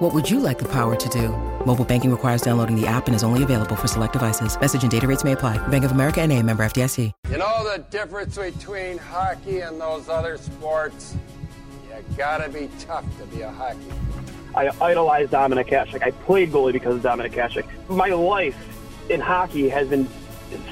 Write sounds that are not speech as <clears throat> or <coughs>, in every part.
What would you like the power to do? Mobile banking requires downloading the app and is only available for select devices. Message and data rates may apply. Bank of America and a member FDIC. You know the difference between hockey and those other sports? You gotta be tough to be a hockey. I idolize Dominik Hasek. I played goalie because of Dominik Hasek. My life in hockey has been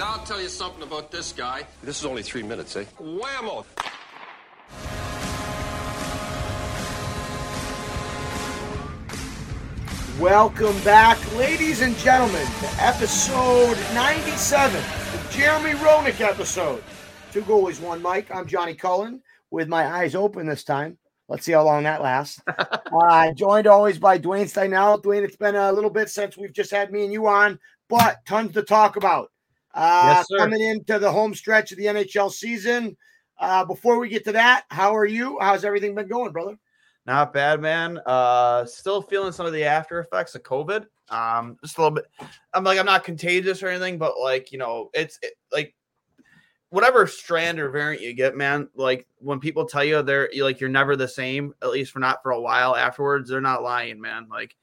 Now I'll tell you something about this guy. This is only three minutes, eh? Whammo! Welcome back, ladies and gentlemen, to episode 97, the Jeremy Roenick episode. Two goalies, one Mic. I'm Johnny Cullen with my eyes open this time. Let's see how long that lasts. <laughs> uh, joined always by Dwayne Steinell. Dwayne, it's been a little bit since we've just had me and you on, but tons to talk about. Uh, Yes, coming into the home stretch of the NHL season. Uh, before we get to that, how are you? How's everything been going, brother? Not bad, man. Uh, still feeling some of the after effects of COVID. Um, just a little bit. I'm like, I'm not contagious or anything, but like, you know, it's it, like whatever strand or variant you get, man. Like when people tell you they're like you're never the same, at least for not for a while afterwards, they're not lying, man. Like,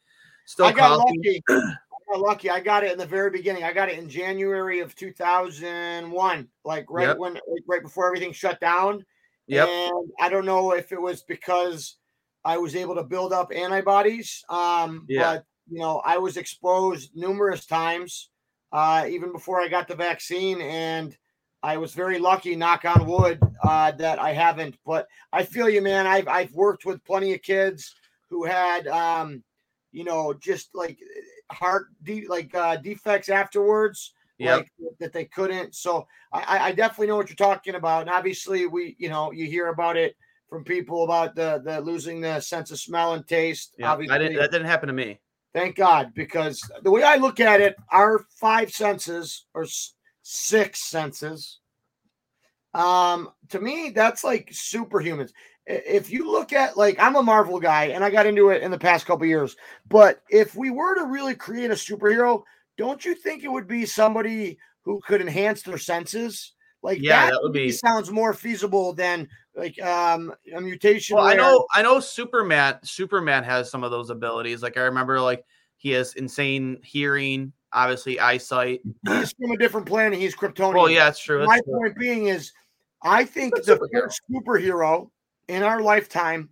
still I got coughing. lucky. Got lucky. I got it in the very beginning. I got it in January of 2001, like right Yep. when, like, right before everything shut down. Yep. And I don't know if it was because I was able to build up antibodies. Um, Yeah. but you know, I was exposed numerous times, uh, even before I got the vaccine, and I was very lucky, knock on wood, uh, that I haven't. But I feel you, man. I've I've worked with plenty of kids who had um, you know, just like heart de- like uh defects afterwards Yep. like that they couldn't so I, I definitely know what you're talking about and obviously we you know you hear about it from people about the the losing the sense of smell and taste Yeah, obviously I didn't. That didn't happen to me. thank god because the way i look at it our five senses or six senses um to me that's like superhumans if you look at like i'm a marvel guy and i got into it in the past couple years but if we were to really create a superhero don't you think it would be somebody who could enhance their senses like Yeah, that, that would be- sounds more feasible than like um a mutation Well, I know, I know. Superman, Superman has some of those abilities. Like I remember, like he has insane hearing, obviously eyesight. he's from a different planet he's kryptonian Well, yeah, that's true. my true. point being is i think That's the superhero. first superhero in our lifetime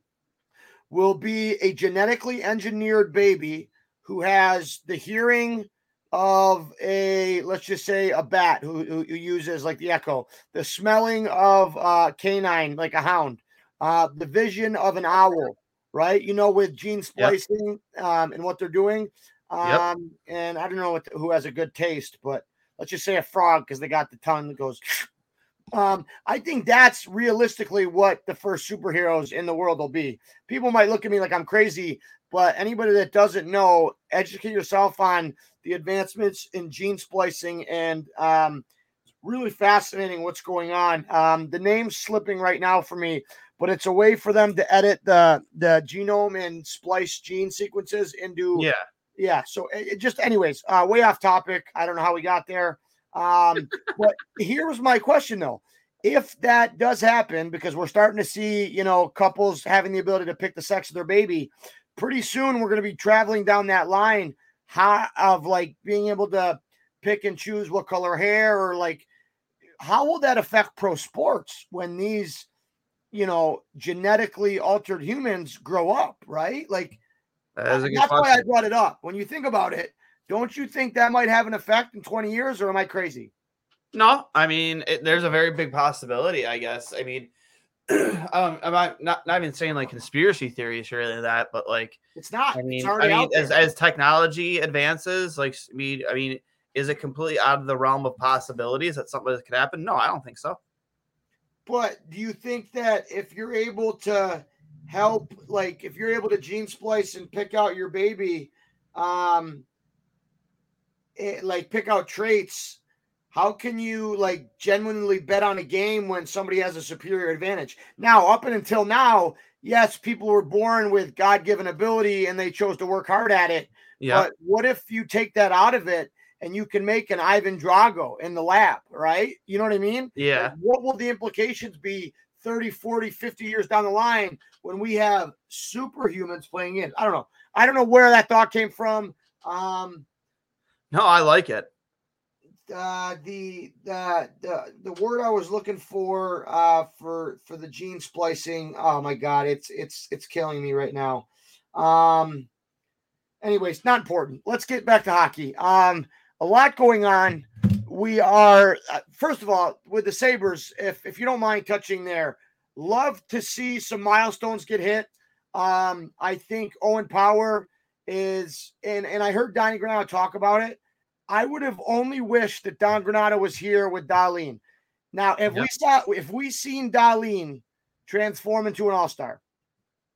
will be a genetically engineered baby who has the hearing of a let's just say a bat who, who, who uses like the echo the smelling of uh canine like a hound uh the vision of an owl right? You know with gene splicing um and what they're doing um and i don't know what who has a good taste but let's just say a frog because they got the tongue that goes um i think that's realistically what the first superheroes in the world will be. People might look at me like i'm crazy but anybody that doesn't know educate yourself on the advancements in gene splicing and um really fascinating what's going on. Um the name's slipping right now for me but it's a way for them to edit the the genome and splice gene sequences into Yeah. yeah so it, it just anyways uh way off topic. I don't know how we got there um but here was my question though. If that does happen because we're starting to see you know couples having the ability to pick the sex of their baby pretty soon we're going to be traveling down that line how, of like being able to pick and choose what color hair or like how will that affect pro sports when these you know genetically altered humans grow up right? Like that's why I brought it up. When you think about it, don't you think that might have an effect in 20 years, or am I crazy? No, I mean it, there's a very big possibility. I guess. I mean, <clears throat> um, I'm not, not not even saying like conspiracy theories or anything like that, but like It's not. I mean, I mean, as as technology advances, like I mean, I mean, is it completely out of the realm of possibilities that something that could happen? No, I don't think so. But do you think that if you're able to help, like if you're able to gene splice and pick out your baby, um, like pick out traits, how can you like genuinely bet on a game when somebody has a superior advantage? Now, up and until now, yes, people were born with God given ability and they chose to work hard at it. Yeah, But what if you take that out of it and you can make an Ivan Drago in the lab, right? You know what I mean? yeah. Like, what will the implications be 30, 40, 50 years down the line when we have superhumans playing in? I don't know. I don't know where that thought came from. Um, No, I like it. uh, the, the the the word I was looking for uh, for for the gene splicing. Oh my god, it's it's it's killing me right now. Um, anyways, not important. Let's get back to hockey. Um, a lot going on. We are uh, first of all with the Sabres. If if you don't mind touching there, love to see some milestones get hit. Um, I think Owen Power is, and and I heard Donnie Granato talk about it. I would have only wished that Don Granato was here with Dahlin. Now, if we saw, if we seen Dahlin transform into an All Star,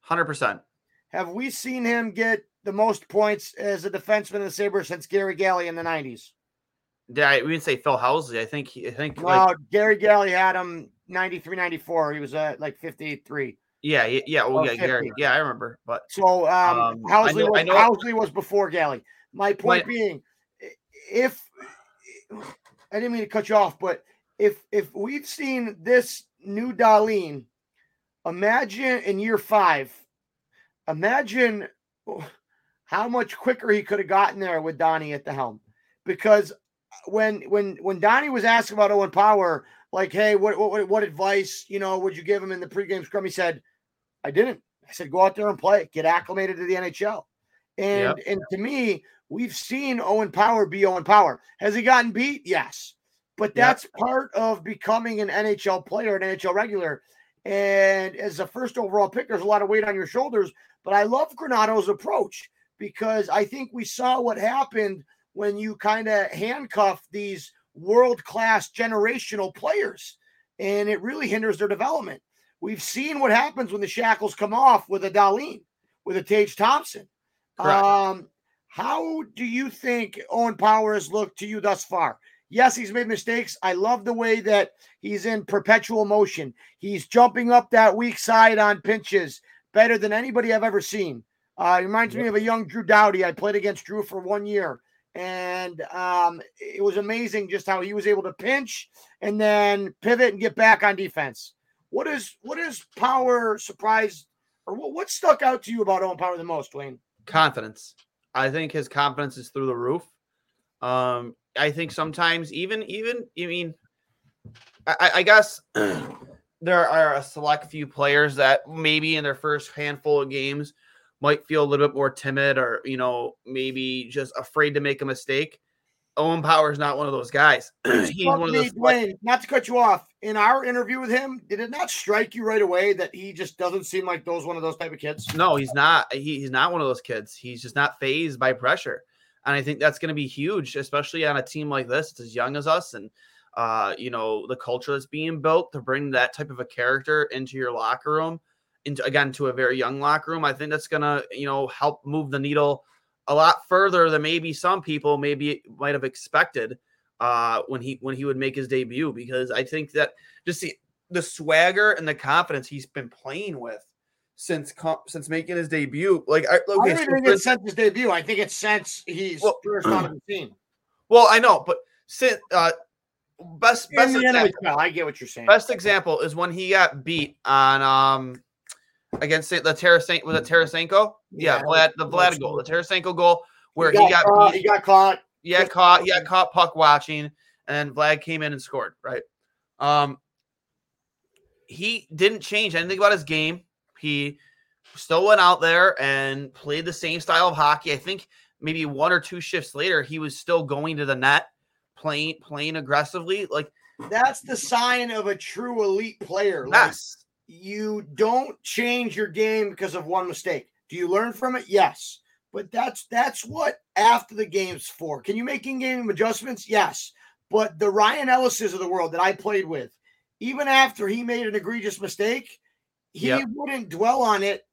Hundred percent. have we seen him get the most points as a defenseman in the Sabres since Garry Galley in the nineties? Did I we didn't say Phil Housley? I think he, I think No, like Garry Galley had him 93, 94. He was at like 53. Yeah, yeah, yeah. Oh, yeah, Garry. Yeah, I remember. But So um, Um, I Housley, know- was, I know- Housley was before Galley. My point My- being, if I didn't mean to cut you off, but if if we've seen this new Dahlin, imagine in year five, imagine <sighs> how much quicker he could have gotten there with Donnie at the helm. Because when when when Donnie was asked about Owen Power, like, hey, what what what advice you know would you give him in the pregame scrum? He said, I didn't. I said, go out there and play, get acclimated to the NHL. And and to me, we've seen Owen Power be Owen Power. Has he gotten beat? Yes. But Yep. that's part of becoming an NHL player, an NHL regular. And as a first overall pick, there's a lot of weight on your shoulders. But I love Granato's approach because I think we saw what happened when you kind of handcuff these world class generational players, and it really hinders their development. We've seen what happens when the shackles come off with a Dahlin, with a Tage Thompson. Correct. Um, how do you think Owen Power has looked to you thus far? Yes, he's made mistakes. I love the way that he's in perpetual motion. He's jumping up that weak side on pinches better than anybody I've ever seen. Uh, he reminds me of a young Drew Doughty. I played against Drew for one year, and um, it was amazing just how he was able to pinch and then pivot and get back on defense. What is what is Power surprised or what, what stuck out to you about Owen Power the most, Wayne? confidence. I think his confidence is through the roof. Um, I think sometimes even even I mean, I- I guess <clears throat> there are a select few players that maybe in their first handful of games might feel a little bit more timid or you know maybe just afraid to make a mistake. Owen Power is not one of those guys. <clears throat> He's one of those. Dwayne, not to cut you off. In our interview with him, did it not strike you right away that he just doesn't seem like those one of those type of kids? No, he's not. He, he's not one of those kids. He's just not phased by pressure, and I think that's going to be huge, especially on a team like this. It's as young as us, and uh, you know the culture that's being built to bring that type of a character into your locker room, into again to a very young locker room. I think that's going to you know help move the needle a lot further than maybe some people maybe might have expected uh, when he when he would make his debut. Because I think that just the the swagger and the confidence he's been playing with since since making his debut. Like, I, I okay, don't so think it's since his debut. I think it's since he's Well- first on the scene. <clears throat> well, I know, but since uh, best best example, I get what you're saying. best example is when he got beat on um against the Tarasenko was it Tarasenko? Yeah, Yeah, Vlad the Vlad goal, the Tarasenko goal where he he got, caught, he got caught. he got caught, he got caught puck watching, and Vlad came in and scored, right? Um he didn't change anything about his game. He still went out there and played the same style of hockey. I think maybe one or two shifts later, he was still going to the net, playing playing aggressively. Like That's the sign of a true elite player. Yes, you don't change your game because of one mistake. Do you learn from it? Yes. But that's that's what after the game's for. Can you make in-game adjustments? Yes. But the Ryan Ellises of the world that I played with, even after he made an egregious mistake, he Yep. wouldn't dwell on it.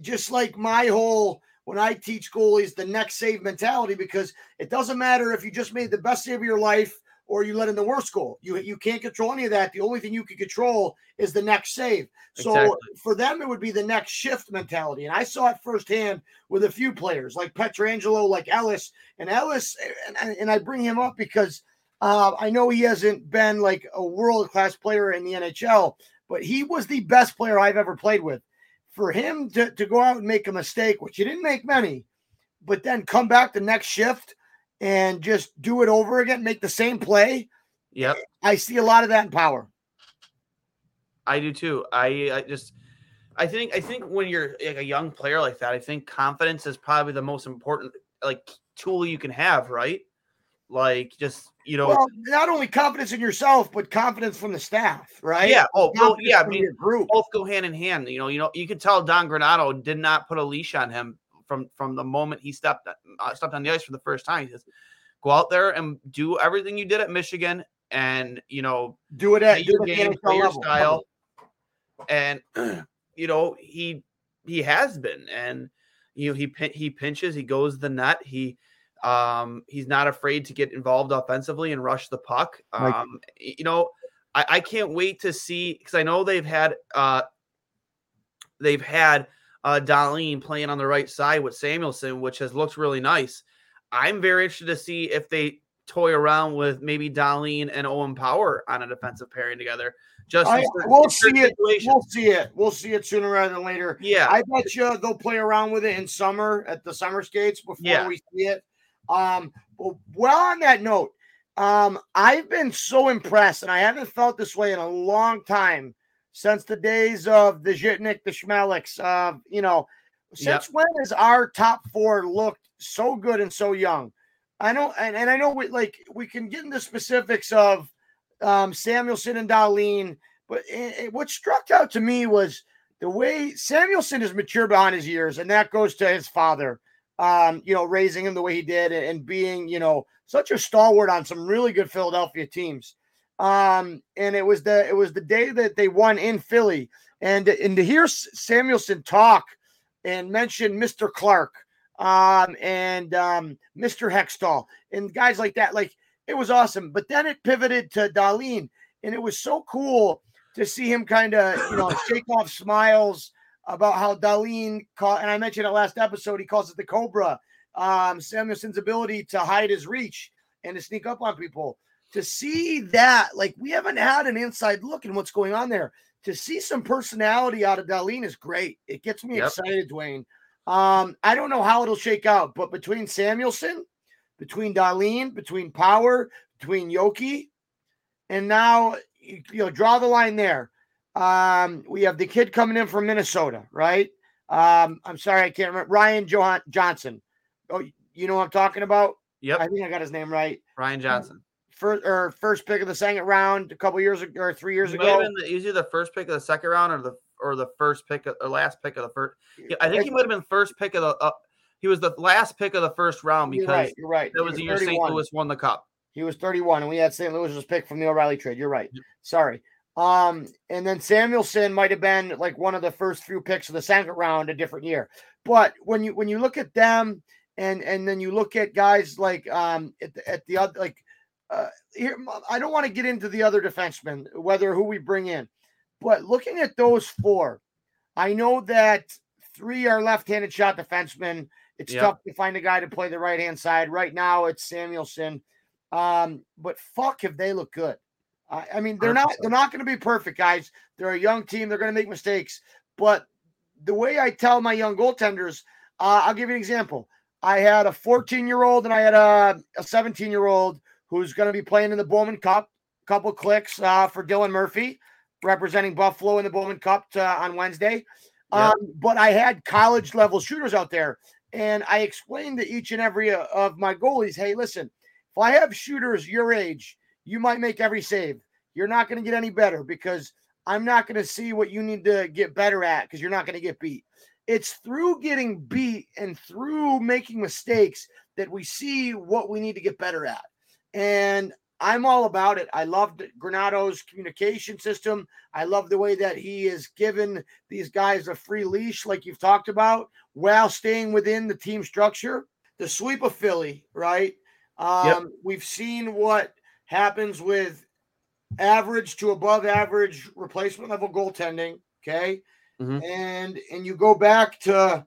Just like my whole when I teach goalies the next save mentality, because it doesn't matter if you just made the best save of your life or you let in the worst goal. You you can't control any of that. The only thing you can control is the next save. So Exactly. for them, it would be the next shift mentality. And I saw it firsthand with a few players like Pietrangelo, like Ellis. And Ellis, and, and- and I bring him up because uh, I know he hasn't been like a world class player in the NHL, but he was the best player I've ever played with. For him to, to go out and make a mistake, which he didn't make many, but then come back the next shift and just do it over again, make the same play. yep, I see a lot of that in power. I do too. I I just I think I think when you're like a young player like that, I think confidence is probably the most important like tool you can have, right? Like just you know, Well, not only confidence in yourself, but confidence from the staff, right? yeah. Oh, well, yeah. I mean, both go hand in hand. You know, you know, you could tell Don Granato did not put a leash on him from from the moment he stepped uh, stepped on the ice for the first time. He says, "Go out there and do everything you did at Michigan, and you know, Do it at do your it game, play your level. style." And you know, he he has been, and you know, he he pinches, he goes the net, he um he's not afraid to get involved offensively and rush the puck. Um, y- you know, I, I can't wait to see because I know they've had uh they've had uh Dahlin playing on the right side with Samuelsson, which has looked really nice. I'm very interested to see if they toy around with maybe Dahlin and Owen Power on a defensive pairing together. Just I, we'll see it. We'll see it. We'll see it sooner rather than later. yeah, I bet you they'll play around with it in summer at the summer skates before Yeah. we see it. Um, well, on that note, um, I've been so impressed, and I haven't felt this way in a long time since the days of the Zhitnik, the Smehliks. Uh, you know, since when has our top four looked so good and so young? I know, and, and I know we like we can get into specifics of um, Samuelsson and Dahlin, but it, it- what struck out to me was the way Samuelsson is mature behind his years, and that goes to his father. Um, you know, raising him the way he did and, and being, you know, such a stalwart on some really good Philadelphia teams. Um, and it was the it was the day that they won in Philly, and and to hear Samuelsson talk and mention Mr. Clarke, um, and um, Mr. Hextall, and guys like that, like it was awesome. But then it pivoted to Dahlin, and it was so cool to see him kind of, you know, <coughs> shake off smiles about how Dahlin caught, and I mentioned it last episode, he calls it the Cobra. Um, Samuelsson's ability to hide his reach and to sneak up on people. To see that, like, we haven't had an inside look in what's going on there. To see some personality out of Dahlin is great. It gets me Yep. excited, Dwayne. Um, I don't know how it'll shake out, but between Samuelsson, between Dahlin, between Power, between Yoki, and now you, you know, draw the line there. Um, we have the kid coming in from Minnesota, right? Um, I'm sorry, I can't remember Ryan Johan- Johnson. Oh, you know what I'm talking about? yep, I think I got his name right. Ryan Johnson. First or first pick of the second round a couple years ago or three years He might have ago. the, either the first pick of the second round or the or the first pick of, or last pick of the first. Yeah, I think he might have been first pick of the. Uh, he was the last pick of the first round You're because right. You're right. that He was the year St. Louis won the cup. He was 31, and we had St. Louis was picked from the O'Reilly trade. You're right. Sorry. Um, and then Samuelsson might have been like one of the first few picks of the second round a different year. But when you when you look at them and and then you look at guys like um at the, at the other like uh here I don't want to get into the other defensemen, whether who we bring in, but looking at those four, I know that three are left-handed shot defensemen. It's Yep. tough to find a guy to play the right-hand side. Right now, it's Samuelsson. Um, but fuck if they look good. I, I mean, they're not 100%. they're not going to be perfect, guys. They're a young team. They're going to make mistakes. But the way I tell my young goaltenders, uh, I'll give you an example. I had a 14 year old and I had a, a 17 year old who's going to be playing in the Bowman Cup. Couple clicks uh, for Dylan Murphy, representing Buffalo in the Bowman Cup to, on Wednesday. Yep. Um, but I had college level shooters out there, and I explained to each and every uh, of my goalies, hey, listen, If I have shooters your age, you might make every save. You're not going to get any better because I'm not going to see what you need to get better at because you're not going to get beat. It's through getting beat and through making mistakes that we see what we need to get better at. And I'm all about it. I loved Granato's communication system. I love the way that he has given these guys a free leash, like you've talked about, while staying within the team structure. The sweep of Philly, right? Um, yep. We've seen what happens with average to above average replacement level goaltending. Okay. Mm-hmm. And and you go back to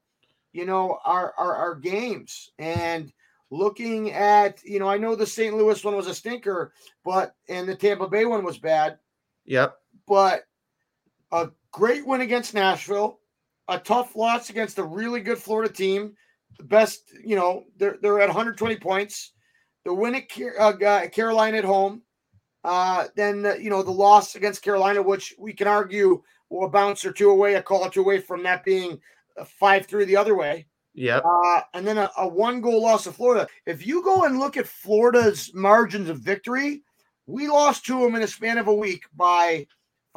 you know our, our our games and looking at, you know, I know the St. Louis one was a stinker, but and the Tampa Bay one was bad. Yep. But a great win against Nashville, a tough loss against a really good Florida team. The best, you know, they're they're at 120 points. The win at uh, Carolina at home. Uh, then you know the loss against Carolina, which we can argue will a bounce or two away, a call or two away from that being five three the other way. Yeah. Uh, and then a, a, one goal loss to Florida. If you go and look at Florida's margins of victory, we lost to them in a span of a week by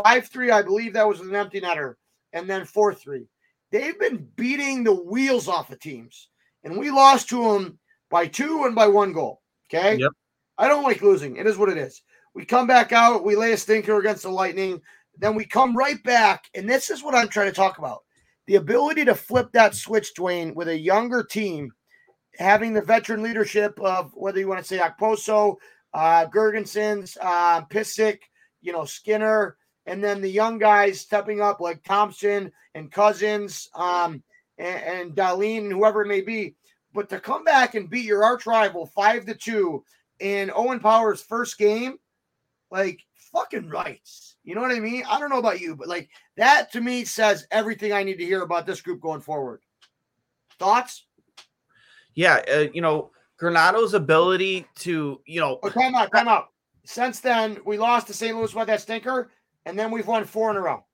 5 3. I believe that was an empty netter, and then 4 3. They've been beating the wheels off of teams, and we lost to them by two and by one goal. Okay. Yep. I don't like losing. It is what it is. We come back out, we lay a stinker against the Lightning, then we come right back, and this is what I'm trying to talk about the ability to flip that switch, Dwayne, with a younger team, having the veteran leadership of whether you want to say Okposo, uh, Girgensons, uh, Pysyk, you know, Skinner, and then the young guys stepping up like Thompson and Cozens um, and, and Dahlin and whoever it may be. But to come back and beat your arch rival five to two in Owen Power's first game, like fucking rights. You know what I mean? I don't know about you, but like that to me says everything I need to hear about this group going forward. Thoughts? Yeah, uh, you know, Granato's ability to, you know, oh, time out, time out. Since then, we lost to St. Louis with that stinker, and then we've won four in a row.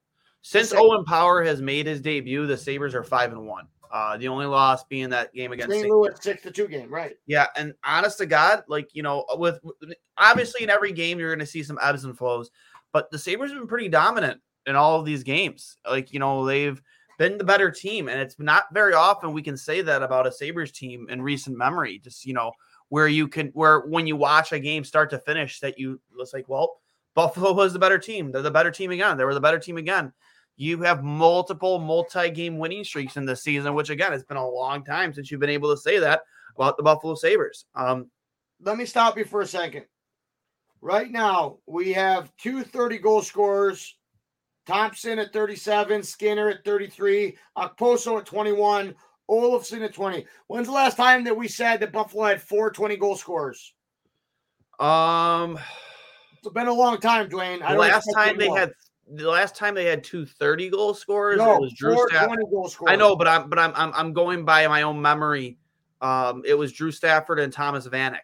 Since Owen Power has made his debut, the Sabres are five and one. Uh, the only loss being that game against St. Louis, six to two game, right? Yeah, and honest to God, like you know, with obviously in every game you're going to see some ebbs and flows, but the Sabres have been pretty dominant in all of these games. Like you know, they've been the better team, and it's not very often we can say that about a Sabres team in recent memory. Just you know, where you can where when you watch a game start to finish, that you it's like, well, Buffalo was the better team. They're the better team again. They were the better team again you have multiple multi-game winning streaks in this season, which again, it's been a long time since you've been able to say that about the Buffalo Sabres. Um, Let me stop you for a second. Right now, we have two 30 goal scorers Thompson at 37, Skinner at 33, Okposo at 21, Olofsson at 20. When's the last time that we said that Buffalo had four 20 goal scorers? Um, it's been a long time, Dwayne. The last time they had the last time they had two 30 goal scorers, no, it was Drew Stafford. Goal scorers. I know, but I'm but I'm, I'm I'm going by my own memory. Um, it was Drew Stafford and Thomas Vanek.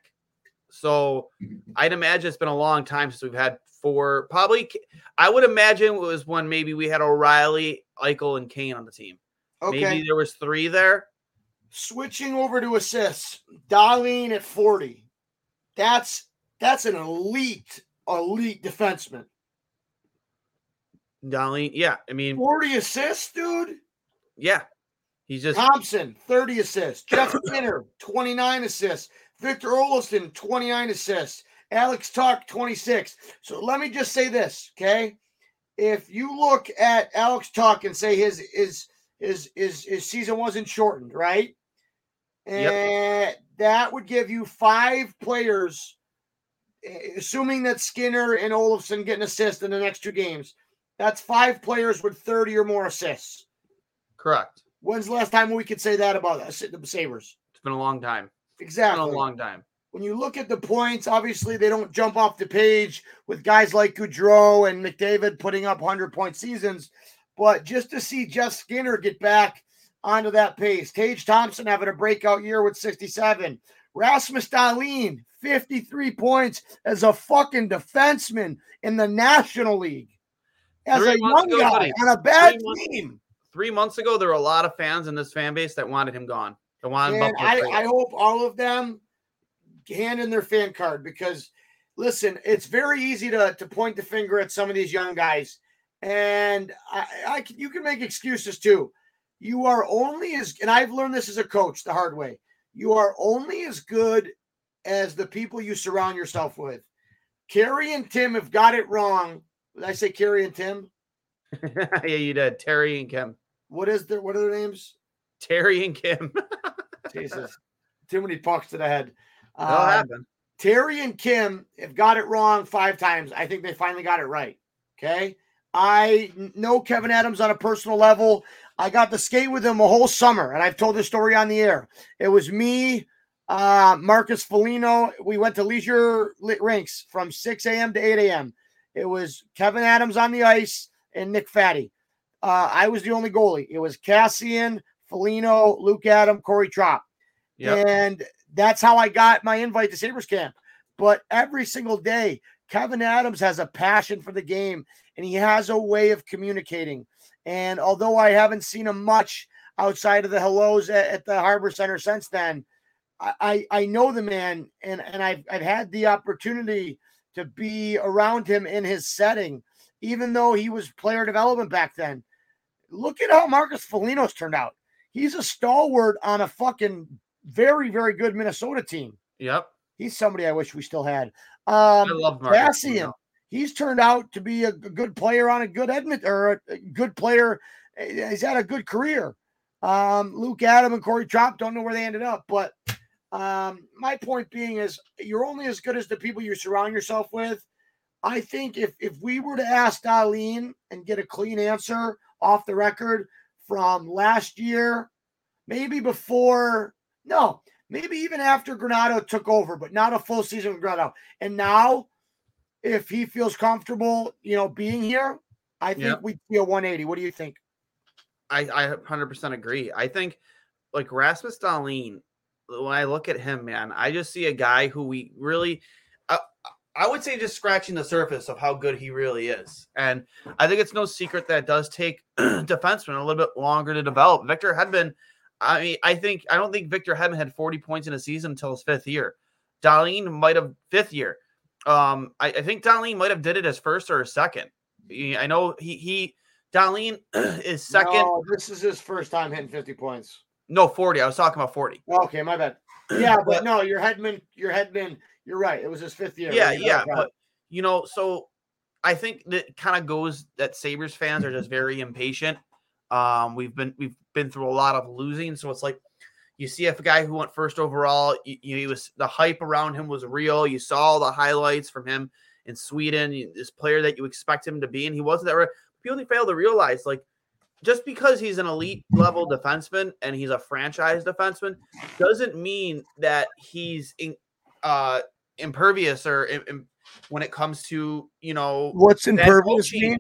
So I'd imagine it's been a long time since we've had four. Probably, I would imagine it was when maybe we had O'Reilly, Eichel, and Kane on the team. Okay. Maybe there was three there. Switching over to assists, Dahlin at 40. That's that's an elite, elite defenseman. Dahlin, yeah. I mean, 40 assists, dude. Yeah. He's just Thompson, 30 assists. Jeff <coughs> Skinner, 29 assists. Victor Olofsson, 29 assists. Alex Tuch, 26. So let me just say this, okay? If you look at Alex Tuch and say his his his his, his season wasn't shortened, right? And yep. that would give you five players, eh, assuming that Skinner and Olofsson get an assist in the next two games. That's five players with 30 or more assists. Correct. When's the last time we could say that about us, the Sabres? It's been a long time. Exactly. in a long time. When you look at the points, obviously they don't jump off the page with guys like Gaudreau and McDavid putting up 100 point seasons. But just to see Jeff Skinner get back onto that pace, Tage Thompson having a breakout year with 67, Rasmus Dahlin, 53 points as a fucking defenseman in the National League as three a young ago, guy on a bad three months, team. Three months ago, there were a lot of fans in this fan base that wanted him gone. Wanted I, I hope all of them hand in their fan card because listen, it's very easy to to point the finger at some of these young guys, and I, I you can make excuses too. You are only as, and I've learned this as a coach the hard way. You are only as good as the people you surround yourself with. Carrie and Tim have got it wrong. Did I say Carrie and Tim? <laughs> yeah, you did. Terry and Kim. What is their what are their names? Terry and Kim. Jesus. <laughs> Too many pucks to the head. That'll Um, happen. Terry and Kim have got it wrong five times. I think they finally got it right. Okay. I know Kevyn Adams on a personal level. I got to skate with him a whole summer, and I've told this story on the air. It was me, uh, Marcus Foligno. We went to leisure lit rinks from 6 a.m. to 8 a.m. It was Kevyn Adams on the ice and Nick Fatty. Uh, I was the only goalie. It was Kassian, Foligno, Luke Adam, Corey Tropp. Yep. And that's how I got my invite to Sabres camp. But every single day, Kevyn Adams has a passion for the game and he has a way of communicating. And although I haven't seen him much outside of the hellos at, at the Harbor Center since then, I, I I know the man and, and I've, I've had the opportunity to be around him in his setting, even though he was player development back then. Look at how Marcus Foligno's turned out. He's a stalwart on a fucking very, very good Minnesota team. Yep. He's somebody I wish we still had. Um, I love. Kassian, he's turned out to be a good player on a good Edmonton or a- good player. Eh, He's had a good career. Um, Luke Adam and Corey Tropp don't know where they ended up, but um, my point being is you're only as good as the people you surround yourself with. I think if if we were to ask Dahlin and get a clean answer off the record from last year, maybe before, no, maybe even after Granato took over, but not a full season with Granato. And now, if he feels comfortable, you know, being here, I think Yep. we'd see a 180. What do you think? I, I 100% agree. I think like Rasmus Dahlin, when I look at him, man, I just see a guy who we really, I, would say just scratching the surface of how good he really is. And I think it's no secret that it does take <clears throat> defensemen a little bit longer to develop. Victor Hedman, I mean, I think, I don't think Victor Hedman had 40 points in a season until his fifth year. Dahlin might have fifth year. Um, I, I think Dahlin might have did it as first or second. I know he, he, Dahlin <clears throat> is second. No, this is his first time hitting 50 points. No, 40. I was talking about 40. Okay, my bad. Yeah, but But- no, your Hedman, your Hedman, you're right. It was his fifth year. Yeah, right? yeah. Okay. But, you know, so I think that kind of goes that Sabres fans are just very impatient. Um, we've been we've been through a lot of losing, so it's like you see if a guy who went first overall, you, you he was the hype around him was real. You saw all the highlights from him in Sweden, this player that you expect him to be, and he wasn't that. Right. People fail to realize, like, just because he's an elite level defenseman and he's a franchise defenseman doesn't mean that he's in, uh, impervious or im- im- when it comes to you know what's bad impervious coaching, mean?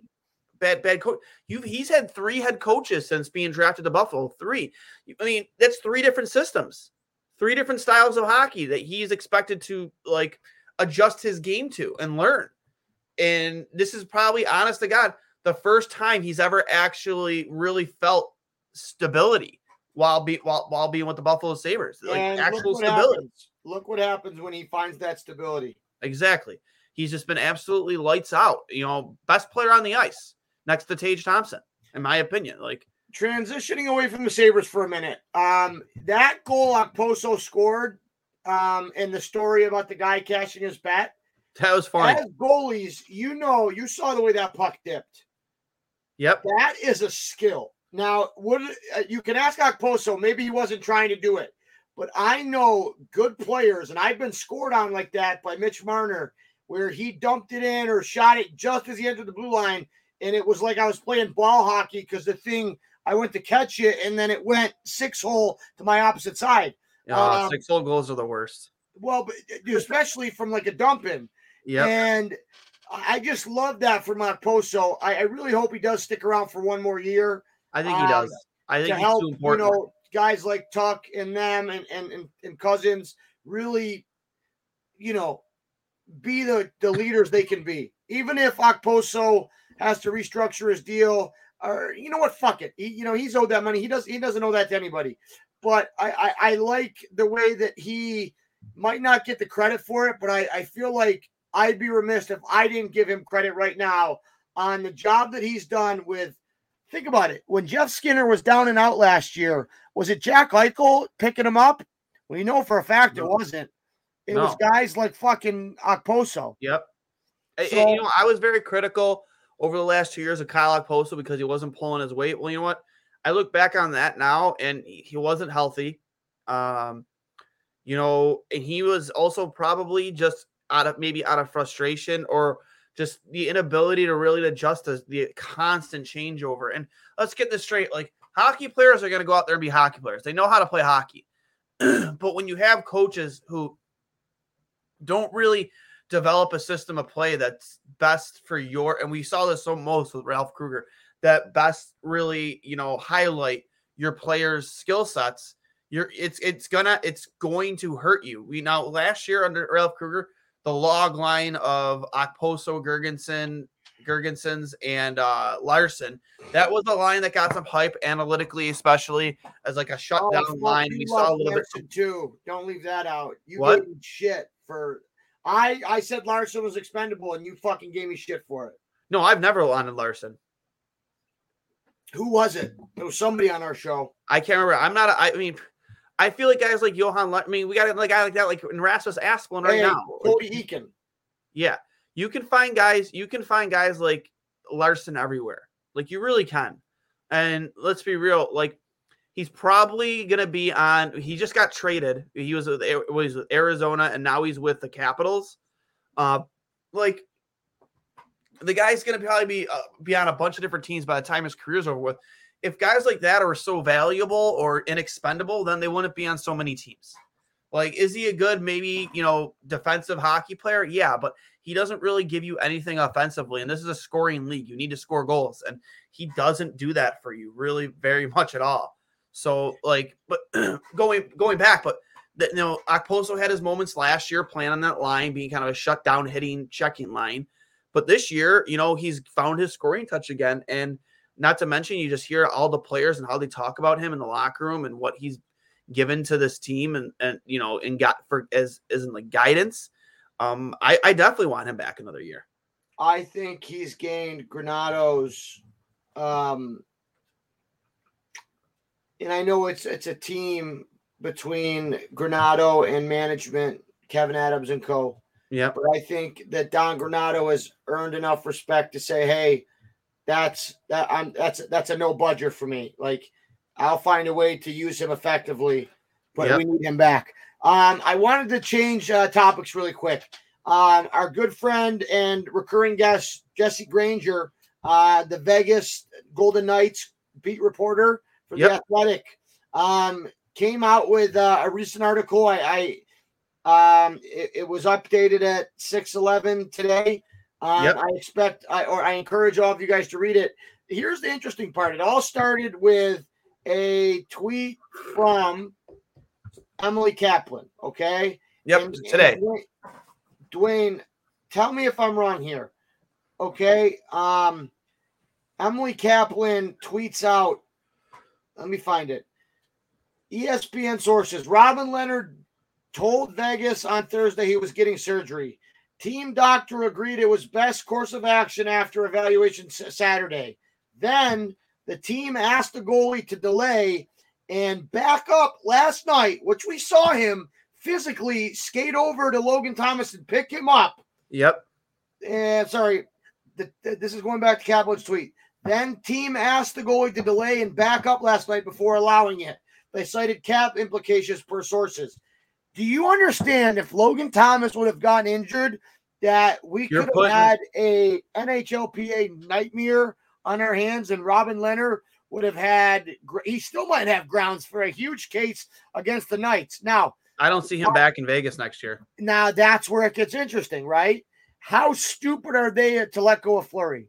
bad bad coach. You he's had three head coaches since being drafted to Buffalo. Three. I mean, that's three different systems, three different styles of hockey that he's expected to like adjust his game to and learn. And this is probably, honest to God, the first time he's ever actually really felt stability while be while while being with the Buffalo Sabres. Like And actual stability. happens. Look what happens when he finds that stability. Exactly. He's just been absolutely lights out. You know, best player on the ice next to Tage Thompson, in my opinion. Like, Transitioning away from the Sabres for a minute. Um, that goal Poso scored, um, and the story about the guy cashing his bet. that was funny. As goalies, you know, you saw the way that puck dipped. Yep. That is a skill. Now, would uh, you can ask Okposo? Maybe he wasn't trying to do it, but I know good players, and I've been scored on like that by Mitch Marner, where he dumped it in or shot it just as he entered the blue line, and it was like I was playing ball hockey because the thing I went to catch it, and then it went six hole to my opposite side. Uh, Um, six hole goals are the worst. Well, but uh, especially from like a dump in. Yep. And I just love that for Montposo. I, I really hope he does stick around for one more year I think he um, does. I think to he's help, too you know, guys like Tuch and them and, and, and, and Cozens really, you know, be the, the leaders they can be. Even if Okposo has to restructure his deal, or you know what, fuck it. He, you know, he's owed that money. He does he doesn't owe that to anybody. But I, I, I like the way that he might not get the credit for it, but I, I feel like I'd be remiss if I didn't give him credit right now on the job that he's done with. Think about it. When Jeff Skinner was down and out last year, was it Jack Eichel picking him up? We know for a fact it wasn't. It No. was guys like fucking Okposo. Yep. So- you know, I was very critical over the last two years of Kyle Okposo because he wasn't pulling his weight. Well, you know what? I look back on that now, and he he wasn't healthy. Um, you know, and he was also probably just out of maybe out of frustration or just the inability to really adjust to the constant changeover. And let's get this straight: like hockey players are going to go out there and be hockey players. They know how to play hockey. <clears throat> but when you have coaches who don't really develop a system of play that's best for your and we saw this so most with Ralph Krueger that best really you know highlight your players skill sets you're it's it's gonna it's going to hurt you we now last year under Ralph Krueger the log line of Okposo Gergensen Girgensons and uh Larsson that was a line that got some hype analytically especially as like a shutdown fuck, line we saw a little bit too. Don't leave that out. You What? gave me shit for. I I said Larsson was expendable, and you fucking gave me shit for it. no I've never wanted Larsson Who was it? It was somebody on our show. I can't remember. I'm not. a- I mean, I feel like guys like Johan. Le- I mean, we got like a guy like that, like in Rasmus Asplund right Hey, now. Cody Eakin. yeah, you can find guys. You can find guys like Larsson everywhere. Like you really can. And let's be real. Like he's probably gonna be on. He just got traded. He was with, was with Arizona, and now he's with the Capitals. Uh, like the guy's gonna probably be uh, be on a bunch of different teams by the time his career's over with. If guys like that are so valuable or inexpendable, then they wouldn't be on so many teams. Like, is he a good, maybe, you know, defensive hockey player? Yeah, but he doesn't really give you anything offensively. And this is a scoring league. You need to score goals. And he doesn't do that for you really very <laughs> much at all. So, like, but <clears throat> going going back, but that you know, Okposo had his moments last year playing on that line, being kind of a shutdown hitting checking line. But this year, you know, he's found his scoring touch again. And not to mention, you just hear all the players and how they talk about him in the locker room and what he's given to this team and and you know and got for as as in like guidance. Um, I I definitely want him back another year. I think he's gained Granato's um and I know it's it's a team between Granato and management, Kevyn Adams and co. Yeah. But I think that Don Granato has earned enough respect to say, "Hey, that's that I'm that's that's a no budget for me. Like, I'll find a way to use him effectively, but Yep. we need him back." Um, I wanted to change uh, topics really quick. Um, our good friend and recurring guest Jesse Granger, uh, the Vegas Golden Knights beat reporter for Yep. the Athletic, um, came out with uh, a recent article. I, I um, it, it was updated at six eleven today. Um, Yep. I expect, I or I encourage all of you guys to read it. Here's the interesting part. It all started with a tweet from Emily Kaplan. Okay. Yep. And- and today. Dwayne, Dwayne, tell me if I'm wrong here. Okay. Um, Emily Kaplan tweets out. Let me find it. ESPN sources. Robin Leonard told Vegas on Thursday he was getting surgery. Team doctor agreed it was best course of action after evaluation Saturday. Then the team asked the goalie to delay and back up last night, which we saw him physically skate over to Logan Thomas and pick him up. Yep. And sorry, th- th- this is going back to Kaplan's tweet. Then team asked the goalie to delay and back up last night before allowing it. They cited cap implications per sources. Do you understand if Logan Thomas would have gotten injured, that we You're could have putting- had a NHLPA nightmare on our hands, and Robin Leonard would have had. He still might have grounds for a huge case against the Knights. Now, I don't see him back in Vegas next year. now that's where it gets interesting, right? How stupid are they to let go of Fleury?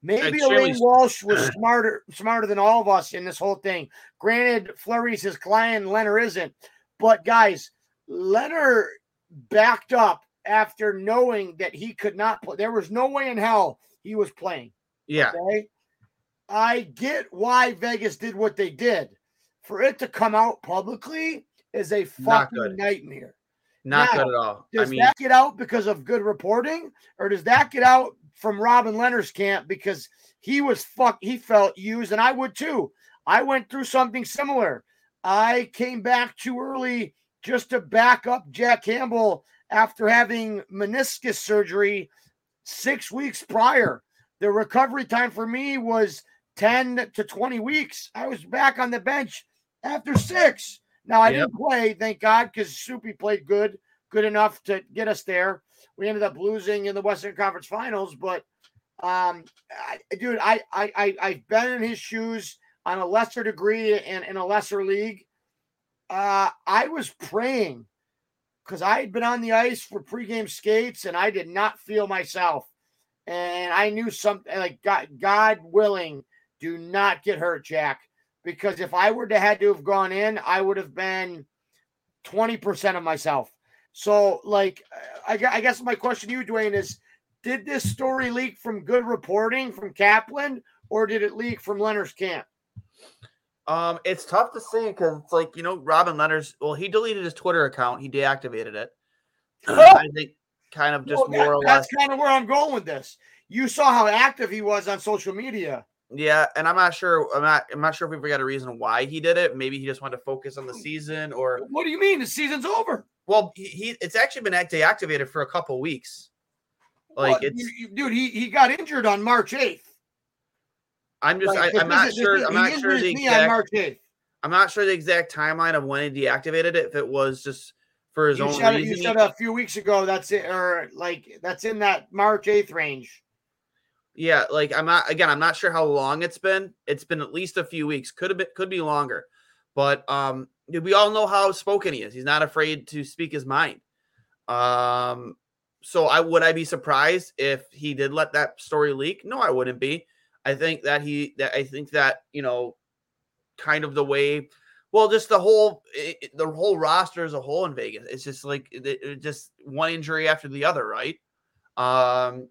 Maybe Allan Walsh was <clears throat> smarter smarter than all of us in this whole thing. Granted, Fleury's his client, Leonard isn't. But guys, Leonard backed up after knowing that he could not play. There was no way in hell he was playing. Yeah. Okay. I get why Vegas did what they did. For it to come out publicly is a fucking nightmare. Not Now, good at all. I Does mean, that get out because of good reporting, or does that get out from Robin Leonard's camp because he was fuck he felt used, and I would too. I went through something similar. I came back too early just to back up Jack Campbell after having meniscus surgery six weeks prior. The recovery time for me was 10 to 20 weeks. I was back on the bench after six. Now I Yep. didn't play, thank God, because Soupy played good, good enough to get us there. We ended up losing in the Western Conference Finals, but um, I, dude, I, I, I, I've been in his shoes on a lesser degree and in a lesser league. Uh, I was praying because I had been on the ice for pregame skates and I did not feel myself. And I knew something like God, God willing, do not get hurt, Jack. Because if I were to had to have gone in, I would have been 20% of myself. So, like, I, I guess my question to you, Dwayne, is did this story leak from good reporting from Kaplan or did it leak from Lehner's camp? Um, it's tough to say because it's like you know, Robin Lehner's. Well, he deleted his Twitter account. He deactivated it. <laughs> I think kind of just Well, that- more or less. that's kind of where I'm going with this. You saw how active he was on social media. Yeah, and I'm not sure. I'm not. I'm not sure if we forgot a reason why he did it. Maybe he just wanted to focus on the season, or What do you mean? The season's over. well, he, he it's actually been deactivated for a couple weeks. Like What? it's. Dude, he, he got injured on March 8th. I'm just. Like, I, I'm not sure. I'm not sure the exact. March 8th. I'm not sure the exact timeline of when he deactivated it. If it was just for his You own said, reason. you said a few weeks ago that's it, or like that's in that March 8th range. Yeah, like I'm not again, I'm not sure how long it's been. It's been at least a few weeks. Could have been could be longer. But um we all know how spoken he is. He's not afraid to speak his mind. Um so I would I be surprised if he did let that story leak? No, I wouldn't be. I think that he that I think that, you know, kind of the way well, just the whole it, it- the whole roster as a whole in Vegas. It's just like it, it just one injury after the other, right? Um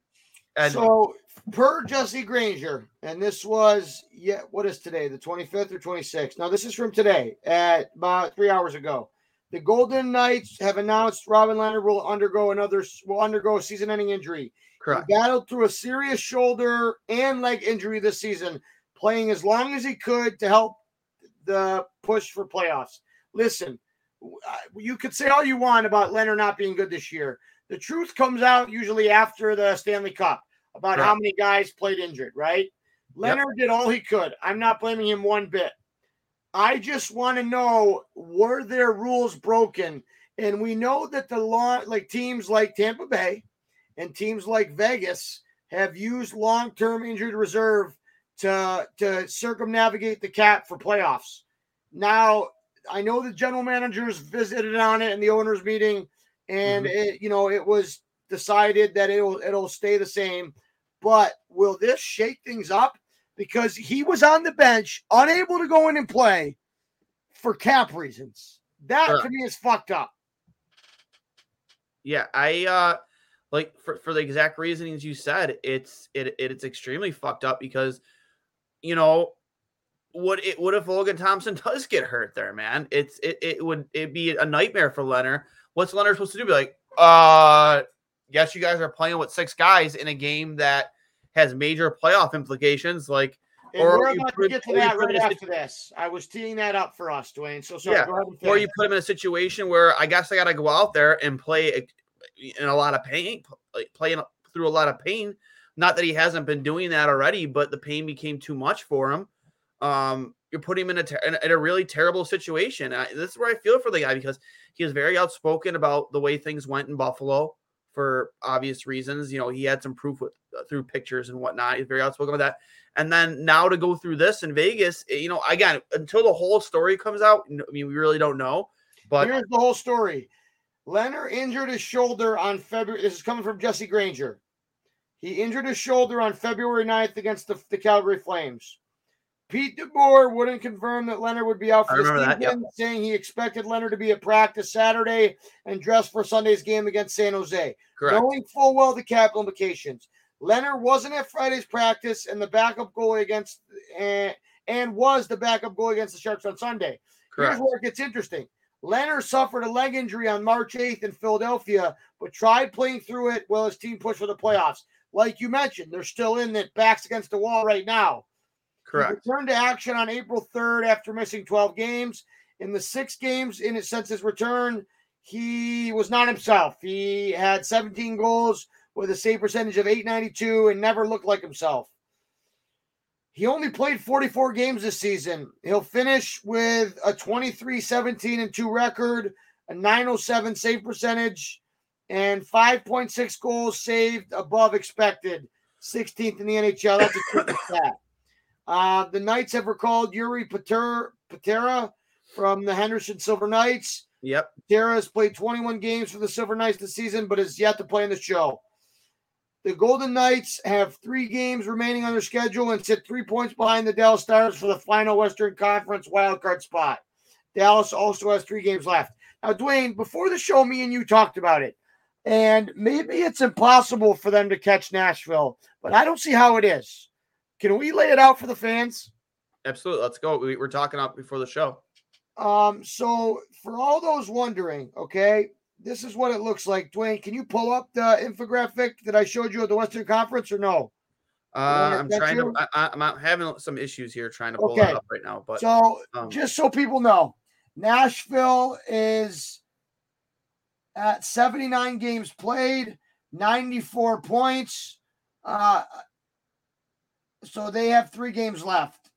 and so per Jesse Granger, and this was yeah, what is today? The 25th or 26th? Now this is from today at about three hours ago. The Golden Knights have announced Robin Lehner will undergo another will undergo a season-ending injury. Correct. He battled through a serious shoulder and leg injury this season, playing as long as he could to help the push for playoffs. Listen, you could say all you want about Lehner not being good this year. The truth comes out usually after the Stanley Cup about how many guys played injured, right? Lehner did all he could. I'm not blaming him one bit. I just want to know were there rules broken? And we know that the law, like teams like Tampa Bay and teams like Vegas, have used long-term injured reserve to to circumnavigate the cap for playoffs. Now, I know the general managers visited on it in the owners meeting, and it, you know it was decided that it'll it'll stay the same. But will this shake things up? Because he was on the bench, unable to go in and play for cap reasons. That to me is fucked up. Yeah, I uh like for, for the exact reasonings you said, it's it, it it's extremely fucked up because you know what it what if Logan Thompson <laughs> does get hurt there, man? It's it it would it be a nightmare for Lehner. What's Lehner supposed to do? Be like, uh yes, you guys are playing with six guys in a game that has major playoff implications. Like And Or we're about to get to that right after this. I was teeing that up for us, Dwayne. So sorry. Yeah, Go ahead and or you put him in a situation where I guess I got to go out there and play a- in a lot of pain, like playing through a lot of pain. Not that he hasn't been doing that already, but the pain became too much for him. Um, you're putting him in a, ter- in a in a really terrible situation. I, this is where I feel for the guy because he was very outspoken about the way things went in Buffalo for obvious reasons. You know, he had some proof with uh, through pictures and whatnot. He's very outspoken about that. And then now to go through this in Vegas, eh, you know, again, until the whole story comes out, I mean, we really don't know. But Here's the whole story. Lehner injured his shoulder on February. This is coming from Jesse Granger. He injured his shoulder on February 9th against the, the Calgary Flames. Pete DeBoer wouldn't confirm that Lehner would be out for the remember that, season, saying he expected Lehner to be at practice Saturday and dressed for Sunday's game against San Jose. correct, Knowing full well the cap implications. Lehner wasn't at Friday's practice and the backup goalie against and, and was the backup goalie against the Sharks on Sunday. Here's correct. where it gets interesting. Lehner suffered a leg injury on March 8th in Philadelphia, but tried playing through it while his team pushed for the playoffs. Like you mentioned, they're still in it, backs against the wall right now. Correct. He returned to action on April 3rd after missing 12 games. In the six games in it since his return, he was not himself. He had 17 goals with a save percentage of 892 and never looked like himself. He only played 44 games this season. He'll finish with a 23 17 and 2 record, a 907 save percentage, and 5.6 goals saved above expected. 16th in the NHL. That's a triple <coughs> stat. Uh, the Knights have recalled Jiri Patera, Patera from the Henderson Silver Knights. Yep. Patera has played 21 games for the Silver Knights this season, but is yet to play in the show. The Golden Knights have three games remaining on their schedule and sit three points behind the Dallas Stars for the final Western Conference wildcard spot. Dallas also has three games left. Now, Dwayne, before the show, me and you talked about it, and maybe it's impossible for them to catch Nashville, but I don't see how it is. Can we lay it out for the fans? Absolutely. Let's go. We were talking about before the show. Um, so for all those wondering, okay, this is what it looks like. Dwayne, can you pull up the infographic that I showed you at the Western Conference or no? Uh, I'm trying to. you? I, I'm having some issues here trying to pull Okay. that up right now. But So um, just so people know, Nashville is at 79 games played, 94 points. Uh, so they have three games left.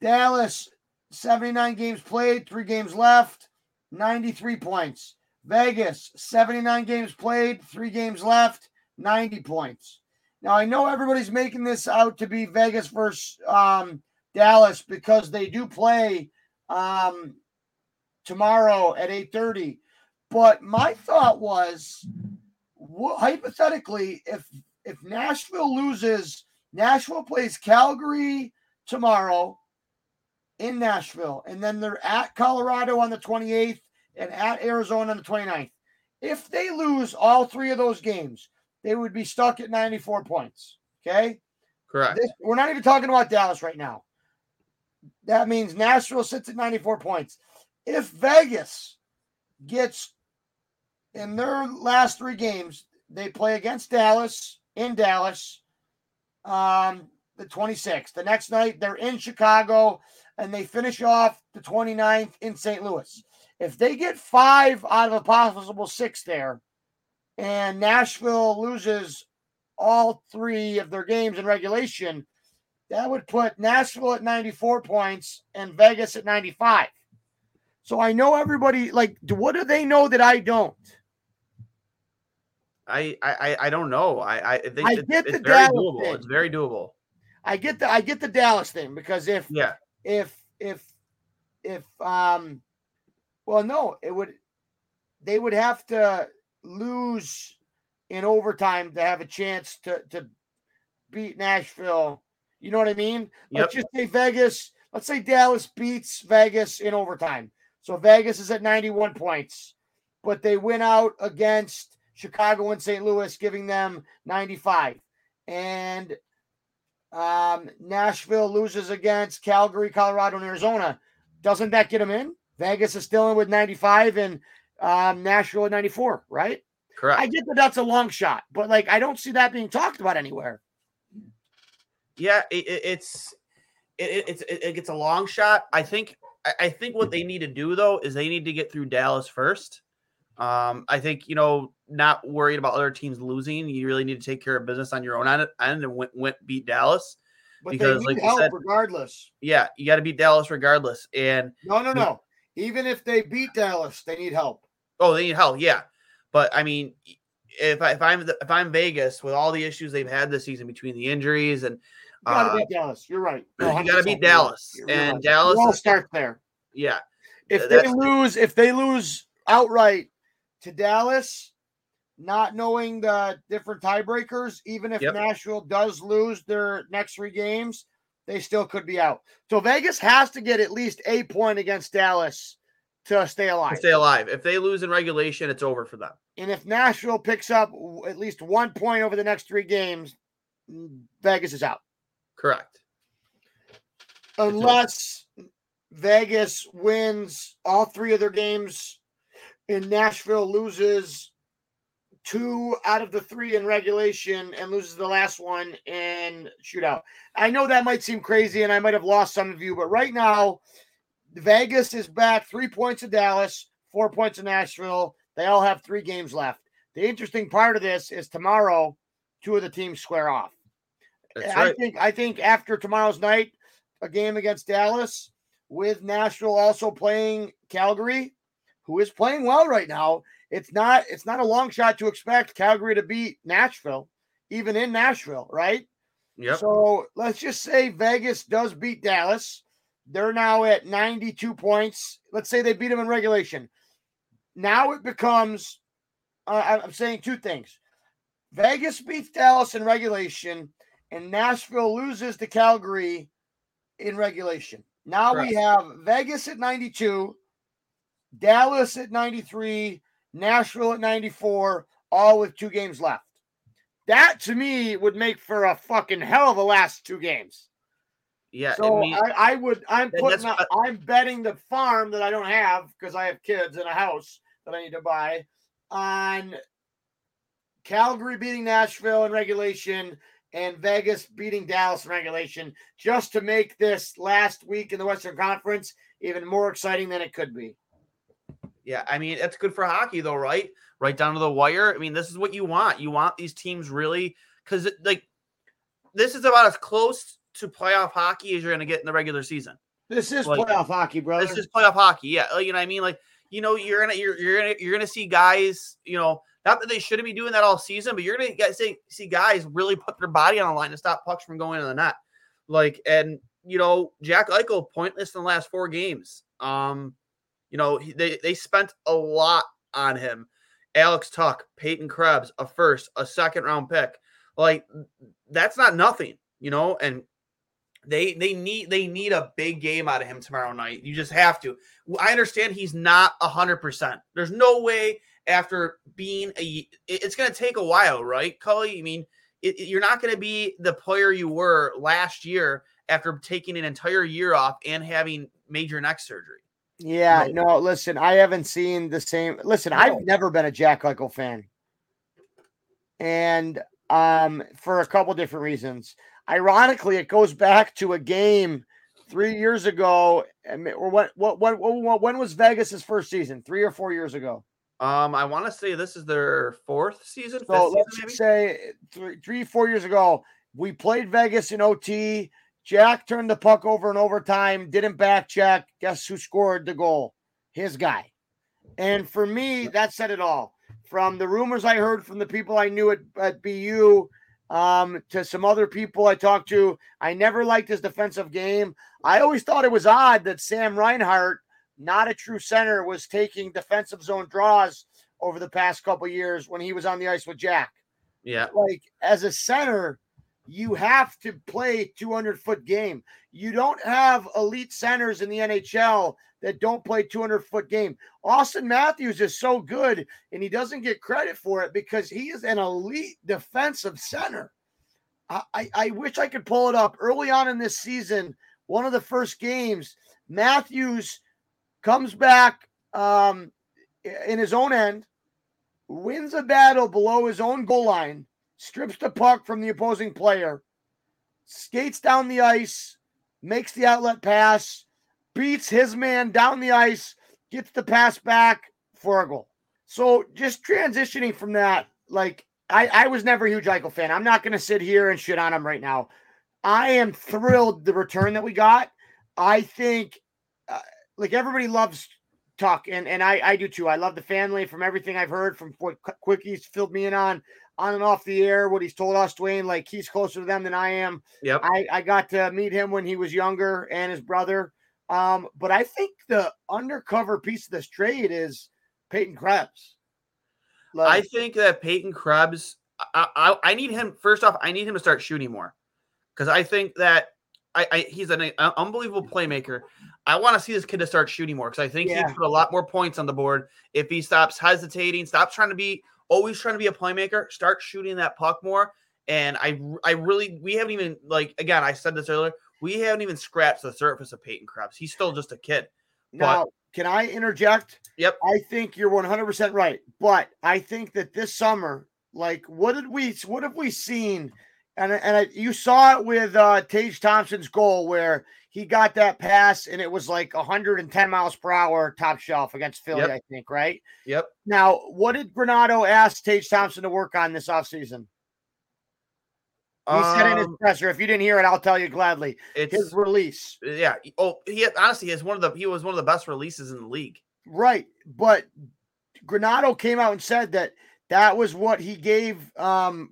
Dallas, 79 games played, three games left, 93 points. Vegas, 79 games played, three games left, 90 points. Now I know everybody's making this out to be Vegas versus um, Dallas because they do play um, tomorrow at 8:30. But my thought was, hypothetically, if if Nashville loses, Nashville plays Calgary tomorrow in Nashville, and then they're at Colorado on the 28th and at Arizona on the 29th. If they lose all three of those games, they would be stuck at 94 points. Okay. correct. This, we're not even talking about Dallas right now. That means Nashville sits at 94 points. If Vegas gets in their last three games, they play against Dallas in Dallas um, the 26th. The next night, they're in Chicago and they finish off the 29th in St. Louis. If they get five out of a possible six there, and Nashville loses all three of their games in regulation, that would put Nashville at 94 points and Vegas at 95. So I know everybody like what do they know that I don't? I, I I don't know. I I think I it's, get the Dallas doable. thing. It's very doable. I get the I get the Dallas thing because if Yeah. if if if um well no, it would they would have to lose in overtime to have a chance to to beat Nashville. You know what I mean? Let's just say Vegas, let's say Dallas beats Vegas in overtime. So Vegas is at 91 points, but they win out against Chicago and St. Louis, giving them 95. And um, Nashville loses against Calgary, Colorado, and Arizona. Doesn't that get them in? Vegas is still in with 95 and um, Nashville at 94, right? Correct. I get that that's a long shot, but like I don't see that being talked about anywhere. yeah, it, it, it's it, it, it's it, it gets a long shot. I think I, I think what they need to do though is they need to get through Dallas first. Um, I think you know, not worried about other teams losing. You really need to take care of business on your own end and went, went beat Dallas. But Because, they like need you help said- regardless. Yeah, you got to beat Dallas regardless. And No, no, no. Even if they beat Dallas, they need help. oh, they need help. Yeah, but I mean, if I, if I'm the, if I'm Vegas with all the issues they've had this season between the injuries and You gotta uh, beat Dallas. You're right. <clears throat> you got to 100%, beat right. Dallas you're and right. Dallas. It all starts there. yeah, If they lose, if they lose outright to Dallas, not knowing the different tiebreakers, even if Yep. Nashville does lose their next three games, they still could be out. So Vegas has to get at least a point against Dallas to stay to alive. stay alive. If they lose in regulation, it's over for them. And if Nashville picks up at least one point over the next three games, Vegas is out. Correct. Unless Vegas wins all three of their games and Nashville loses two out of the three in regulation and loses the last one in shootout. I know that might seem crazy and I might have lost some of you, but right now, Vegas is back three points in Dallas, four points in Nashville. They all have three games left. The interesting part of this is tomorrow, two of the teams square off. That's I right. think I think after tomorrow's night, a game against Dallas with Nashville also playing Calgary, who is playing well right now. It's not it's not a long shot to expect Calgary to beat Nashville, even in Nashville, right? Yep. So let's just say Vegas does beat Dallas. They're now at 92 points. Let's say they beat them in regulation. Now it becomes, uh, I'm saying two things. Vegas beats Dallas in regulation, and Nashville loses to Calgary in regulation. Now we have Vegas at 92, Dallas at 93, Nashville at 94, all with two games left. That to me would make for a fucking hell of a last two games. yeah. So I mean, I, I would I'm putting up, I'm betting the farm that I don't have because I have kids and a house that I need to buy on Calgary beating Nashville in regulation and Vegas beating Dallas in regulation just to make this last week in the Western Conference even more exciting than it could be. Yeah, I mean that's good for hockey though, right? Right down to the wire. I mean, this is what you want. You want these teams really because like this is about as close to playoff hockey as you're going to get in the regular season. This is Like, playoff hockey, brother. This is playoff hockey. Yeah, like, you know what I mean. Like you know you're gonna you're you're gonna you're gonna see guys. You know, not that they shouldn't be doing that all season, but you're gonna get see see guys really put their body on the line to stop pucks from going in the net. Like and you know Jack Eichel pointless in the last four games. Um, you know they they spent a lot on him. Alex Tuch, Peyton Krebs, a first, a second round pick. Like that's not nothing, you know. And they they need they need a big game out of him tomorrow night. You just have to. I understand he's not a hundred percent. There's no way after being a. It's going to take a while, right, Cully? I mean, it, it- you're not going to be the player you were last year after taking an entire year off and having major neck surgery. Yeah, No. no, listen, I haven't seen the same. Listen, I've never been a Jack Eichel fan. And um for a couple different reasons. Ironically, it goes back to a game 3 years ago or what what what, what when was Vegas's first season? 3 or 4 years ago. Um, I want to say this is their fourth season, So let's maybe. say three, three, four years ago, we played Vegas in OT. Jack turned the puck over in overtime, didn't back check. Guess who scored the goal? His guy. And for me, that said it all. From the rumors I heard from the people I knew at, at BU um, to some other people I talked to, I never liked his defensive game. I always thought it was odd that Sam Reinhart, not a true center, was taking defensive zone draws over the past couple years when he was on the ice with Jack. Yeah, Like as a center, you have to play 200 foot game. You don't have elite centers in the NHL that don't play 200 foot game. Auston Matthews is so good and he doesn't get credit for it because he is an elite defensive center. I, I, I wish I could pull it up early on in this season. One of the first games, Matthews comes back um, in his own end, wins a battle below his own goal line, strips the puck from the opposing player, skates down the ice, makes the outlet pass, beats his man down the ice, gets the pass back for a goal. So just transitioning from that, like I, I was never a huge Eichel fan. I'm not going to sit here and shit on him right now. I am thrilled the return that we got. I think, uh, like everybody loves Tuch, and and I I do too. I love the family from everything I've heard from what Qu- Quickies filled me in on on and off the air. What he's told us, Dwayne, like he's closer to them than I am. yep. I I got to meet him when he was younger and his brother. Um, but I think the undercover piece of this trade is Peyton Krebs. I think that Peyton Krebs, I, I, I need him first off. I need him to start shooting more because I think that I, I he's an uh, unbelievable playmaker. I want to see this kid to start shooting more because I think Yeah. he put a lot more points on the board if he stops hesitating, stops trying to be always trying to be a playmaker, start shooting that puck more. And I, I really, we haven't even like again. I said this earlier. We haven't even scratched the surface of Peyton Krebs. He's still just a kid. Now, can I interject? Yep. I think you're 100% right. But I think that this summer, like, what did we, what have we seen? And, and I, you saw it with uh, Tage Thompson's goal where he got that pass and it was like 110 miles per hour top shelf against Philly, Yep. I think, right? Yep. Now, what did Granato ask Tage Thompson to work on this offseason? He said in his Um, presser, if you didn't hear it, I'll tell you gladly. it's His release. yeah. Oh, he had, honestly he has one of the he was one of the best releases in the league. Right. But Granato came out and said that that was what he gave um,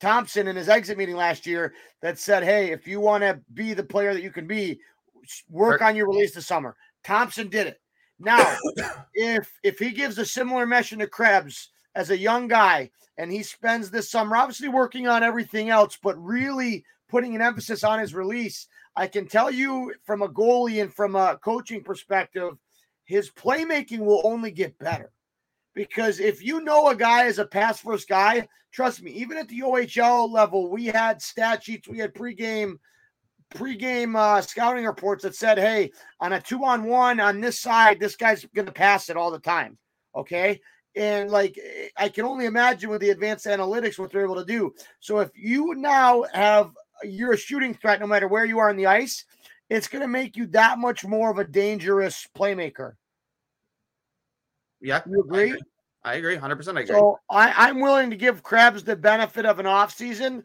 Thompson in his exit meeting last year that said, hey, if you want to be the player that you can be, work on your release this summer. Thompson did it. Now, <coughs> if if he gives a similar mission to Krebs as a young guy and he spends this summer obviously working on everything else, but really putting an emphasis on his release, I can tell you from a goalie and from a coaching perspective, his playmaking will only get better. Because if you know a guy is a pass first guy, trust me, even at the OHL level, we had stat sheets, we had pregame pregame uh, scouting reports that said, "Hey, on a two on one on this side, this guy's going to pass it all the time." Okay, and like I can only imagine with the advanced analytics what they're able to do. So if you now have you're a shooting threat, no matter where you are on the ice, it's going to make you that much more of a dangerous playmaker. Yeah. You agree? I agree. 100% I agree. So I, I'm willing to give Krebs the benefit of an offseason.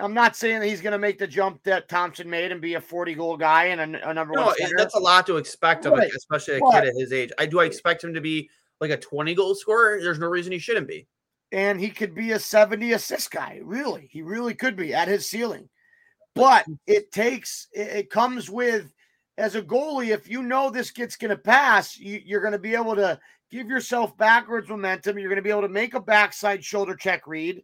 I'm not saying that he's going to make the jump that Thompson made and be a 40 goal guy and a, a number no, one center. that's a lot to expect of Right. especially a But- kid at his age. I do I expect him to be like a 20 goal scorer. There's no reason he shouldn't be. and he could be a 70 assist guy. Really, he really could be at his ceiling. But it takes, it, it comes with, as a goalie, if you know this kid's going to pass, you, you're going to be able to give yourself backwards momentum. You're going to be able to make a backside shoulder check read,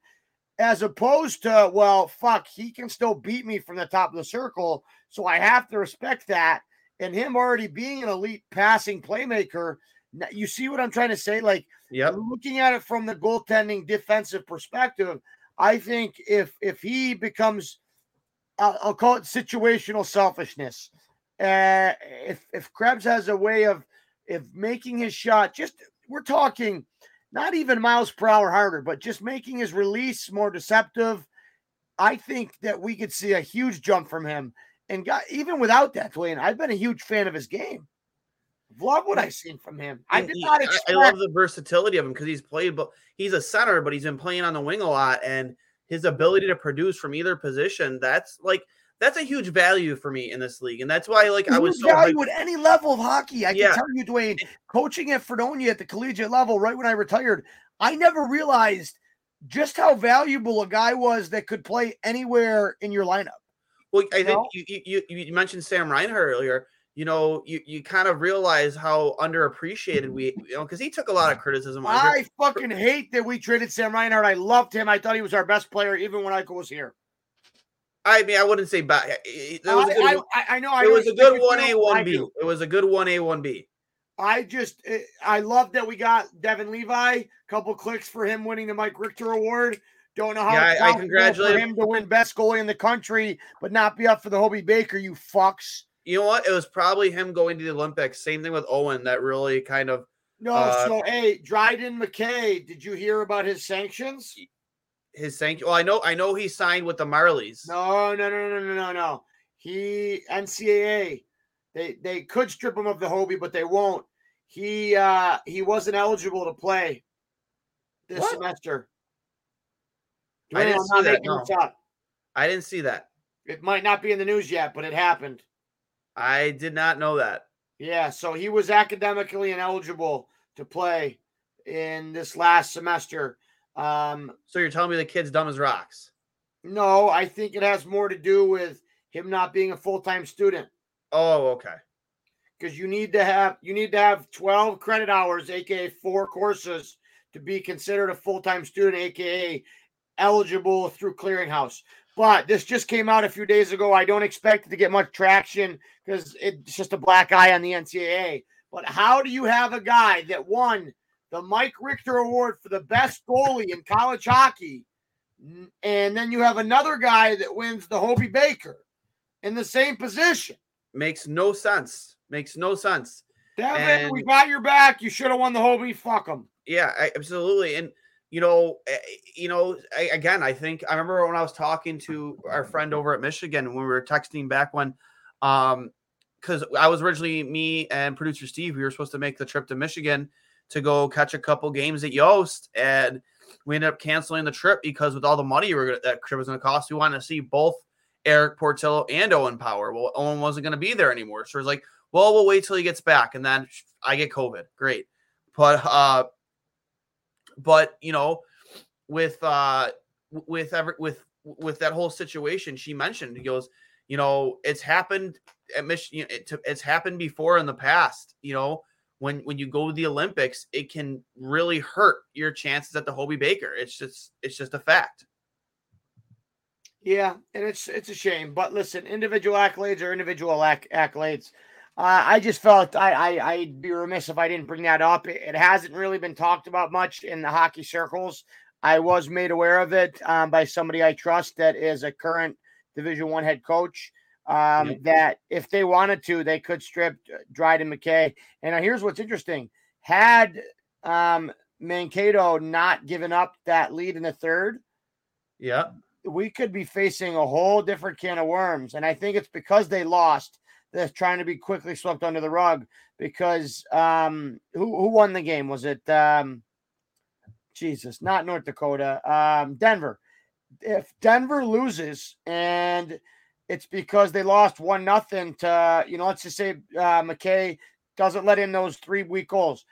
as opposed to, well, fuck, he can still beat me from the top of the circle. So I have to respect that. And him already being an elite passing playmaker, you see what I'm trying to say? Like, Yep. looking at it from the goaltending defensive perspective, I think if if he becomes, I'll, I'll call it situational selfishness. Uh, if if Krebs has a way of if making his shot, just we're talking not even miles per hour harder, but just making his release more deceptive. I think that we could see a huge jump from him. And got, even without that, Dwayne, I've been a huge fan of his game. Love what I've seen from him. I did he- not expect. I love the versatility of him because he's played, but he's a center, but he's been playing on the wing a lot, and his ability to produce from either position. That's like that's a huge value for me in this league, and that's why like I was so value hyped- at any level of hockey. I Yeah. can tell you, Dwayne, coaching at Fredonia at the collegiate level, right when I retired, I never realized just how valuable a guy was that could play anywhere in your lineup. Well, I think you, you you you mentioned Sam Reinhart earlier. You know, you you kind of realize how underappreciated we, you know, because he took a lot of criticism. I fucking hate that we traded Sam Reinhart. I loved him. I thought he was our best player, even when Eichel was here. I mean, I wouldn't say bad. It was a I, good, I, I, I know. I it was a good one A one B. It was a good one A one B. I just eh, I love that we got Devon Levi. Couple clicks for him winning the Mike Richter Award. Don't know how Yeah, I- I congratulate him. him to win best goalie in the country, but not be up for the Hobie Baker. You fucks. You know what? It was probably him going to the Olympics. Same thing with Owen. That really kind of No, Uh, so hey, Dryden McKay, did you hear about his sanctions? His sanction. Well, I know, I know he signed with the Marlies. No, no, no, no, no, no, no. He NCAA. They they could strip him of the Hobie, but they won't. He uh he wasn't eligible to play this What? semester. I didn't see that, no. I didn't see that. It might not be in the news yet, but it happened. I did not know that. Yeah, so he was academically ineligible to play in this last semester. Um, So you're telling me the kid's dumb as rocks? no, I think it has more to do with him not being a full-time student Oh, okay. because you need to have you need to have 12 credit hours, aka four courses, to be considered a full-time student, aka eligible through clearinghouse. But this just came out a few days ago. I don't expect it to get much traction because it's just a black eye on the NCAA. But how do you have a guy that won the Mike Richter Award for the best goalie in college hockey, and then you have another guy that wins the Hobie Baker, in the same position. Makes no sense. Makes no sense. Devin, And- we got your back. You should have won the Hobie. Fuck them. Yeah, absolutely. And you know, eh, you know, I, again, I think I remember when I was talking to our friend over at Michigan when we were texting back when, um, because I was originally me and producer Steve, we were supposed to make the trip to Michigan to go catch a couple games at Yost, and we ended up canceling the trip because with all the money gonna, that trip was going to cost, we wanted to see both Erik Portillo and Owen Power. Well, Owen wasn't going to be there anymore, so it was like, well, we'll wait till he gets back, and then I get COVID. Great, but uh, but you know, with uh, with every with with that whole situation, she mentioned he goes, you know, it's happened at Michigan. It, it's happened before in the past. You know, when when you go to the Olympics, it can really hurt your chances at the Hobie Baker. It's just it's just a fact. Yeah, and it's it's a shame. But listen, individual accolades are individual acc- accolades. Uh, I just felt I, I I'd be remiss if I didn't bring that up. It, it hasn't really been talked about much in the hockey circles. I was made aware of it um, by somebody I trust that is a current Division One head coach. Um, Yep. That if they wanted to, they could strip Dryden McKay. And uh, here's what's interesting: had um, Mankato not given up that lead in the third, Yeah, we could be facing a whole different can of worms. And I think it's because they lost that's trying to be quickly swept under the rug. Because um, who who won the game? Was it um, Jesus? Not North Dakota. Um, Denver. If Denver loses and it's because they lost one nothing to you know, let's just say uh, McKay doesn't let in those three weak goals.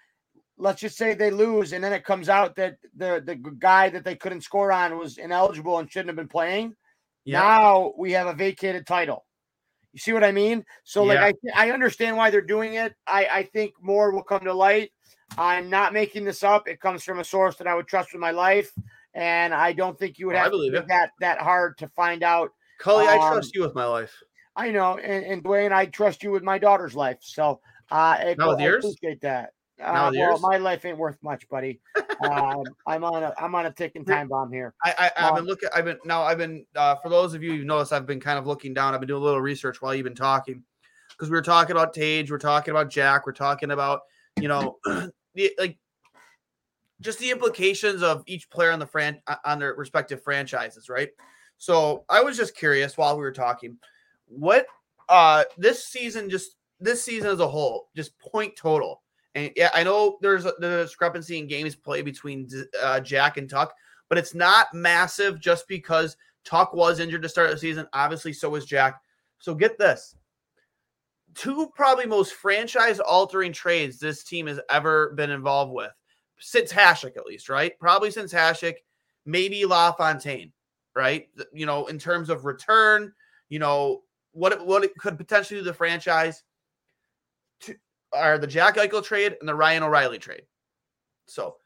Let's just say they lose, and then it comes out that the the guy that they couldn't score on was ineligible and shouldn't have been playing. yeah, Now we have a vacated title. You see what I mean? So like I I understand why they're doing it. I I think more will come to light. I'm not making this up. It comes from a source that I would trust with my life, and I don't think you would have to be that that hard to find out. Cully, I um, trust you with my life. I know, and, and Dwayne, I trust you with my daughter's life. So uh, it, I appreciate that. Uh, well, yours? my life ain't worth much, buddy. um, I'm on a I'm on a ticking time bomb here. I, I I've um, been looking. I've been now. I've been uh, for those of you who noticed, I've been kind of looking down. I've been doing a little research while you've been talking because we were talking about Tage, we're talking about Jack, we're talking about you know <clears throat> the like just the implications of each player on the fran uh, on their respective franchises, right? So I was just curious while we were talking, what uh this season just this season as a whole, just point total. And yeah, I know there's a, the discrepancy in games played between uh, Jack and Tuch, but it's not massive just because Tuch was injured to start the season. Obviously, so was Jack. So get this. Two probably most franchise altering trades this team has ever been involved with. Since Hasek, at least, right? Probably since Hasek, maybe LaFontaine, right? You know, in terms of return, you know, what it, what it could potentially do the franchise to, are the Jack Eichel trade and the Ryan O'Reilly trade. So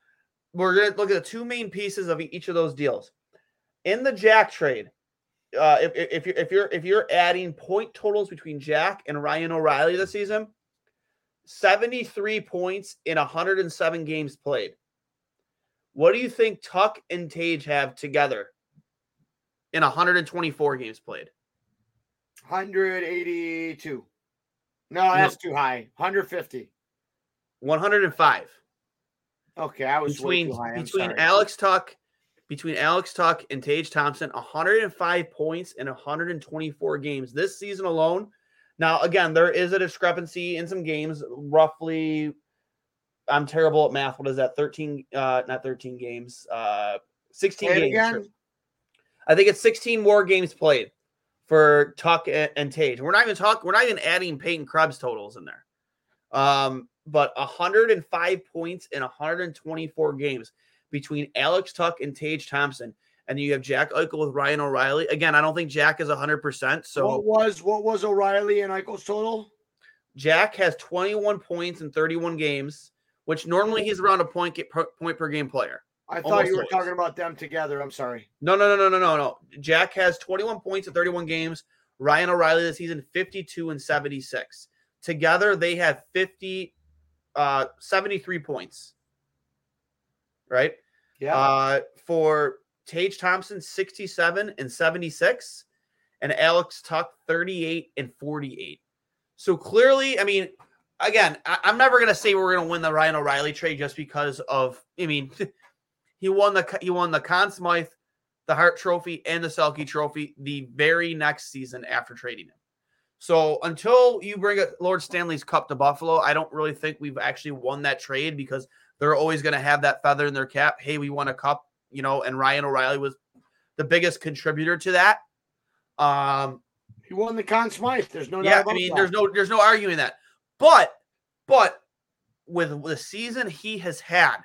we're going to look at the two main pieces of each of those deals. In the Jack trade, uh, if, if you're if you're if you're adding point totals between Jack and Ryan O'Reilly this season, 73 points in 107 games played. What do you think Tuch and Tage have together in 124 games played? 182. No, that's too high. 150. 105 Okay, I was way between too high. Between sorry. Alex Tuch between Alex Tuch and Tage Thompson 105 points in 124 games this season alone. Now again, there is a discrepancy in some games roughly I'm terrible at math. What is that? 13 uh not 13 games. Uh 16 games. again. I think it's 16 more games played for Tuch and, and Tage. We're not even talking. We're not even adding Peyton Krebs totals in there. Um, but 105 points in 124 games between Alex Tuch and Tage Thompson, and you have Jack Eichel with Ryan O'Reilly. Again, I don't think Jack is 100. percent So what was what was O'Reilly and Eichel's total? Jack has 21 points in 31 games, which normally he's around a point get per, point per game player. I thought Almost you were always. talking about them together. I'm sorry. No, no, no, no, no, no, no. Jack has 21 points in 31 games. Ryan O'Reilly this season 52 and 76. Together they have 50 uh 73 points. Right? Yeah. Uh for Tage Thompson 67 and 76 and Alex Tuch 38 and 48. So clearly, I mean, again, I, am never gonna say we're gonna win the Ryan O'Reilly trade just because of. I mean, <laughs> he won the he won the Conn Smythe, the Hart Trophy, and the Selke Trophy the very next season after trading him. So until you bring a Lord Stanley's Cup to Buffalo, I don't really think we've actually won that trade because they're always going to have that feather in their cap. Hey, we won a cup, you know, and Ryan O'Reilly was the biggest contributor to that. Um, he won the Conn Smythe. There's no yeah. I mean, that. there's no there's no arguing that. But but with the season he has had,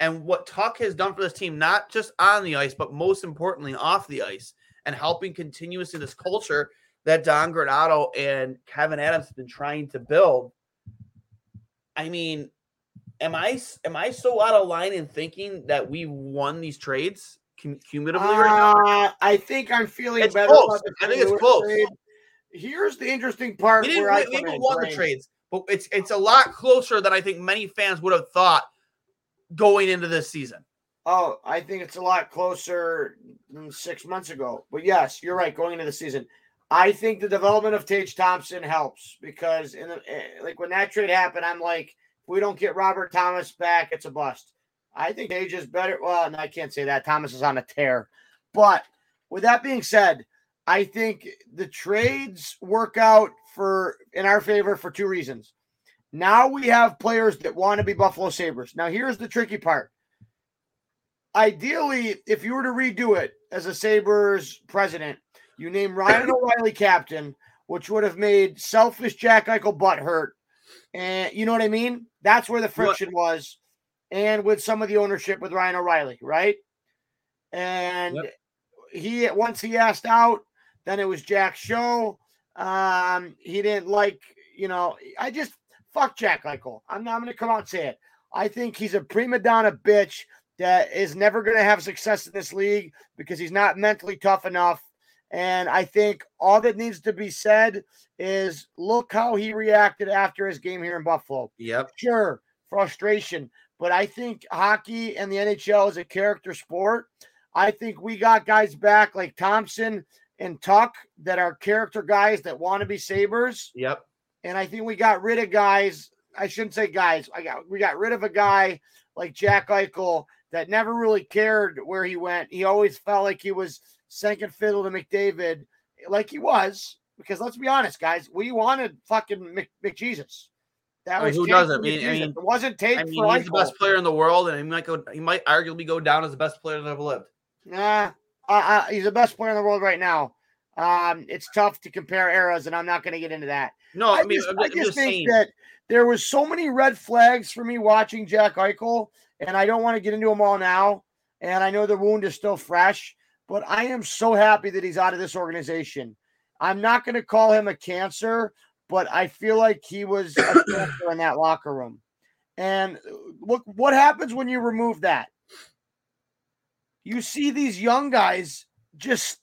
and what Tuch has done for this team, not just on the ice, but most importantly off the ice, and helping continuously this culture that Don Granato and Kevyn Adams have been trying to build. I mean, am I am I so out of line in thinking that we won these trades cumulatively? Uh, right I think I'm feeling it's better. Close. I think it's close. Trade. Here's the interesting part. We didn't, we, we won the trades, but it's it's a lot closer than I think many fans would have thought going into this season. Oh, I think it's a lot closer than six months ago. But yes, you're right. Going into the season, I think the development of Tage Thompson helps because in the eh, like when that trade happened, I'm like, if we don't get Robert Thomas back, it's a bust. I think Tage is better. Well, no, I can't say that. Thomas is on a tear. But with that being said, I think the trades work out for in our favor for two reasons. Now we have players that want to be Buffalo Sabres. Now here's the tricky part. Ideally, if you were to redo it as a Sabres president, you name Ryan O'Reilly captain, which would have made selfish Jack Eichel butt hurt. And you know what I mean? That's where the friction what? was. And with some of the ownership with Ryan O'Reilly, right? And yep. he once he asked out, then it was Jack's show. Um, he didn't like, you know, I just fuck Jack Eichel. I'm not gonna come out and say it. I think he's a prima donna bitch that is never gonna have success in this league because he's not mentally tough enough and I think all that needs to be said is look how he reacted after his game here in Buffalo. Yep. Sure, frustration. But I think hockey and the NHL is a character sport. I think we got guys back like Thompson and Tuch that are character guys that want to be Sabres. Yep. And I think we got rid of guys. I shouldn't say guys. I got we got rid of a guy like Jack Eichel that never really cared where he went. He always felt like he was second fiddle to McDavid like he was. Because let's be honest, guys, we wanted fucking Mc, McJesus. That was who doesn't? I mean, I mean, it wasn't take. I mean, he's the best player in the world, and he might go. He might arguably go down as the best player that ever lived. Nah, uh, uh, he's the best player in the world right now. Um, it's tough to compare eras, and I'm not going to get into that. No, I, I mean, just, I'm, I just, just think saying. that there was so many red flags for me watching Jack Eichel, and I don't want to get into them all now. And I know the wound is still fresh, but I am so happy that he's out of this organization. I'm not going to call him a cancer, but I feel like he was a <coughs> cancer in that locker room. And look, what happens when you remove that? You see these young guys just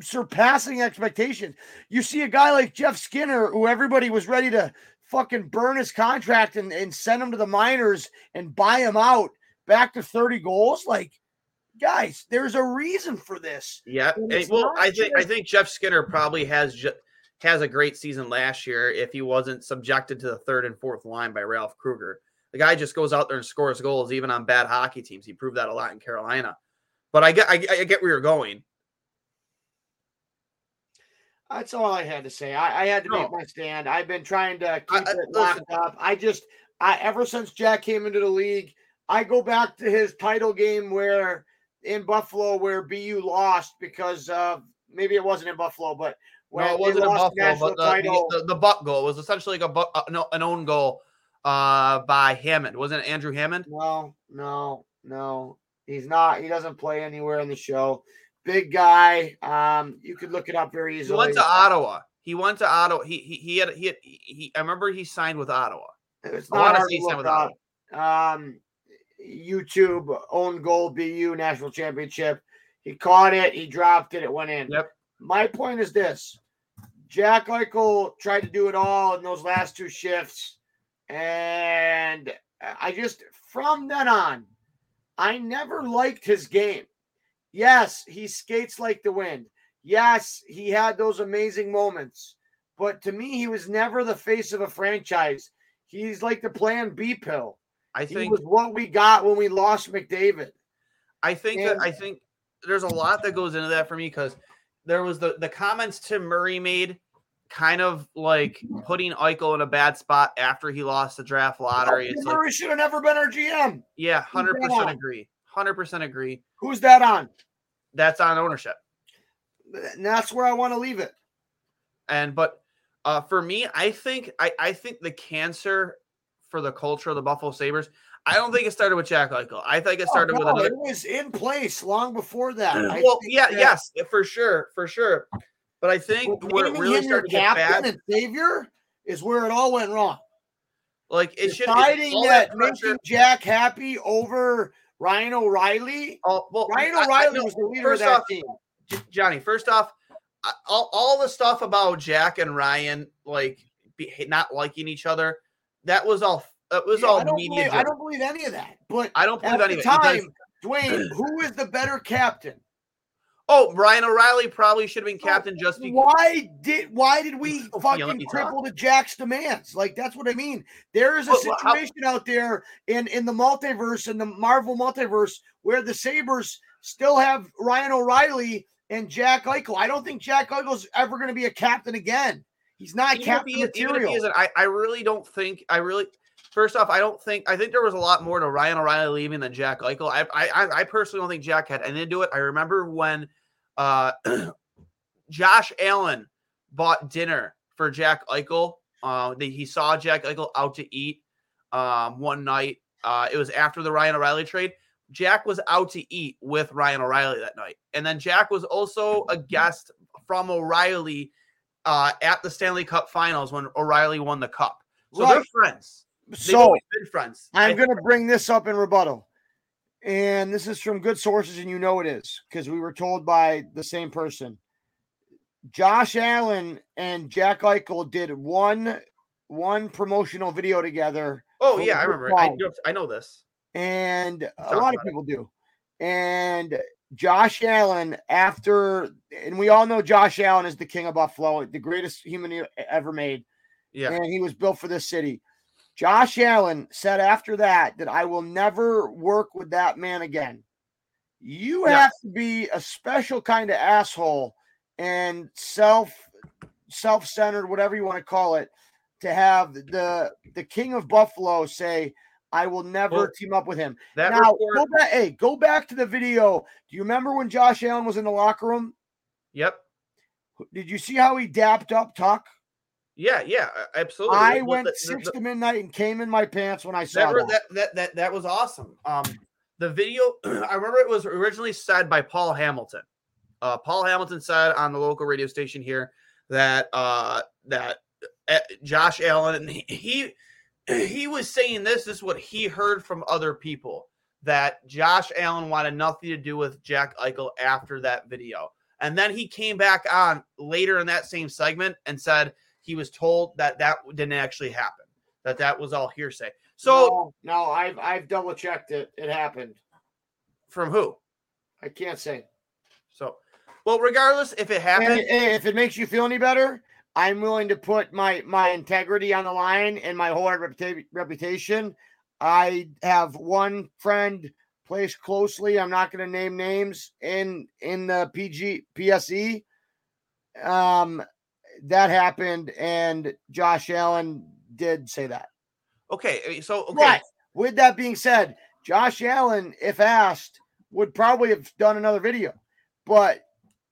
surpassing expectations. You see a guy like Jeff Skinner, who everybody was ready to fucking burn his contract and, and send him to the minors and buy him out back to 30 goals. Like, guys, there's a reason for this. Yeah. well, I think I think Jeff Skinner probably has ju- has a great season last year if he wasn't subjected to the third and fourth line by Ralph Krueger. The guy just goes out there and scores goals even on bad hockey teams. He proved that a lot in Carolina. But I get I, I get where you're going. That's all I had to say. I, I had to no. make my stand. I've been trying to keep I, it locked up. I just I ever since Jack came into the league, I go back to his title game where in Buffalo where BU lost because of maybe it wasn't in Buffalo, but when no, it wasn't in Buffalo, but the, title, the, the, the, buck goal was essentially like a buck, uh, no, an own goal uh, by Hammond. Wasn't it Andrew Hammond? No, no, no. He's not. He doesn't play anywhere in the show. Big guy. Um, you could look it up very easily. He went to Ottawa. He went to Ottawa. He he, he had he had he. I remember he signed with Ottawa. It's not hard to look up. Um, YouTube own goal BU national championship. He caught it, he dropped it, it went in. Yep. My point is this Jack Eichel tried to do it all in those last two shifts. And I just, from then on, I never liked his game. Yes, he skates like the wind. Yes, he had those amazing moments, but to me, he was never the face of a franchise. He's like the Plan B pill. I think He was what we got when we lost McDavid. I think that I think there's a lot that goes into that for me because there was the the comments Tim Murray made, kind of like putting Eichel in a bad spot after he lost the draft lottery. It's like, Murray should have never been our GM. yeah, hundred percent agree, hundred percent agree. Who's that on? That's on ownership. And that's where I want to leave it. And but uh, for me, I think I, I think the cancer for the culture of the Buffalo Sabres. I don't think it started with Jack Eichel. I think it started Oh, with another. It was in place long before that. I Well, yeah, that- yes, for sure, for sure. But I think but where it really started to get captain bad, and savior is where it all went wrong. like it should Deciding all that, making Jack happy over Ryan O'Reilly. Oh, well, Ryan I- I- O'Reilly no, was the leader of that off, team. Johnny. First off, all, all the stuff about Jack and Ryan like be, not liking each other, that was all. That was Yeah, all I don't, media. believe, I don't believe any of that. But I don't believe any of it time, Dwayne, <clears throat> who is the better captain? Oh, Ryan O'Reilly probably should have been oh, captain just because. Why did why did we Oh, yeah, fucking talk. cripple to Jack's demands? Like that's what I mean. There is a Well, well, how- situation out there in in the multiverse in the Marvel multiverse where the Sabres still have Ryan O'Reilly and Jack Eichel. I don't think Jack Eichel's ever going to be a captain again. He's not even captain he, even if he material. isn't, I, I really don't think. I really. First off, I don't think. I think there was a lot more to Ryan O'Reilly leaving than Jack Eichel. I, I, I personally don't think Jack had anything to do it. I remember when uh, <clears throat> Josh Allen bought dinner for Jack Eichel. Uh, that he saw Jack Eichel out to eat um, one night. Uh, it was after the Ryan O'Reilly trade. Jack was out to eat with Ryan O'Reilly that night, and then Jack was also a guest from O'Reilly uh, at the Stanley Cup Finals when O'Reilly won the cup. So they're friends. They've so been friends. I'm going to bring this up in rebuttal. And this is from good sources, and you know it is because we were told by the same person. Josh Allen and Jack Eichel did one one promotional video together, oh yeah, I remember. I know, I know this. and a lot of about it. people do. And Josh Allen, after, and we all know Josh Allen is the king of Buffalo, the greatest human ever made Yeah, and he was built for this city. Josh Allen said after that that I will never work with that man again. You Yeah. have to be a special kind of asshole and self self-centered whatever you want to call it to have the the king of Buffalo say I will never Well, team up with him. now, report. go back, hey, go back to the video. Do you remember when Josh Allen was in the locker room? Yep. Did you see how he dapped up Tuch? Yeah, yeah, absolutely. I Well, went the- six the- to midnight and came in my pants when I saw that, that. that, that that was awesome. Um, the video, <clears throat> I remember it was originally said by Paul Hamilton. Uh, Paul Hamilton said on the local radio station here that uh that uh, Josh Allen he, he he was saying this, this is what he heard from other people that Josh Allen wanted nothing to do with Jack Eichel after that video. And then he came back on later in that same segment and said he was told that that didn't actually happen, that that was all hearsay. So no, no, I've I've double checked it. It happened. from who? I can't say. So, well, regardless if it And happened, if it makes you feel any better, I'm willing to put my my integrity on the line and my whole reputa- reputation. I have one friend placed closely. I'm not going to name names in in the PG PSE. Um, that happened, and Josh Allen did say that. okay. uh, So, okay, But with that being said, Josh Allen, if asked, would probably have done another video. But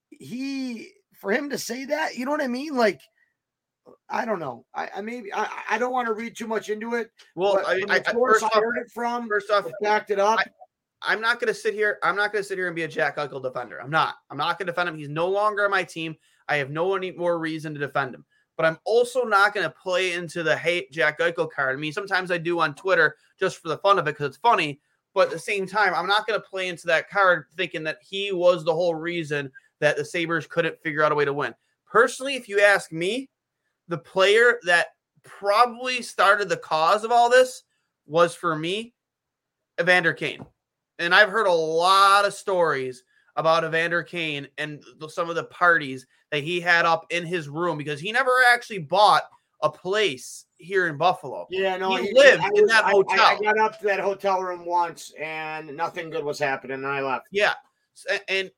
he, for him to say that, you know what I mean? Like, I don't know. I, I maybe I, I don't want to read too much into it. well, I, I, I- first I off, heard it from, first off, backed it up. I'm not going to sit here. I'm not going to sit here and be a Jack Eichel defender. I'm not. I'm not going to defend him. He's no longer on my team. I have no any more reason to defend him. But I'm also not going to play into the hate Jack Eichel card. I mean, sometimes I do on Twitter just for the fun of it because it's funny. But at the same time, I'm not going to play into that card thinking that he was the whole reason that the Sabres couldn't figure out a way to win. Personally, if you ask me, the player that probably started the cause of all this was for me, Evander Kane and I've heard a lot of stories about Evander Kane and some of the parties that he had up in his room because he never actually bought a place here in Buffalo. Yeah, no, he, he lived in that I, hotel. I, I, got up to that hotel room once and nothing good was happening, and I left. Yeah, and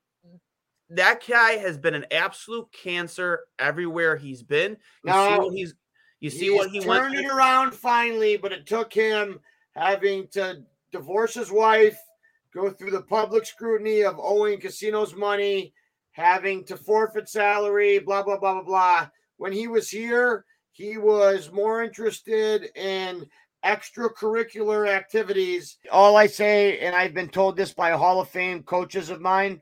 that guy has been an absolute cancer everywhere he's been. You no, see what he's you see he's what he turned went it around finally, but it took him having to divorce his wife, go through the public scrutiny of owing casinos money, having to forfeit salary, blah blah blah blah blah. When he was here, he was more interested in extracurricular activities. All I say, and I've been told this by Hall of Fame coaches of mine,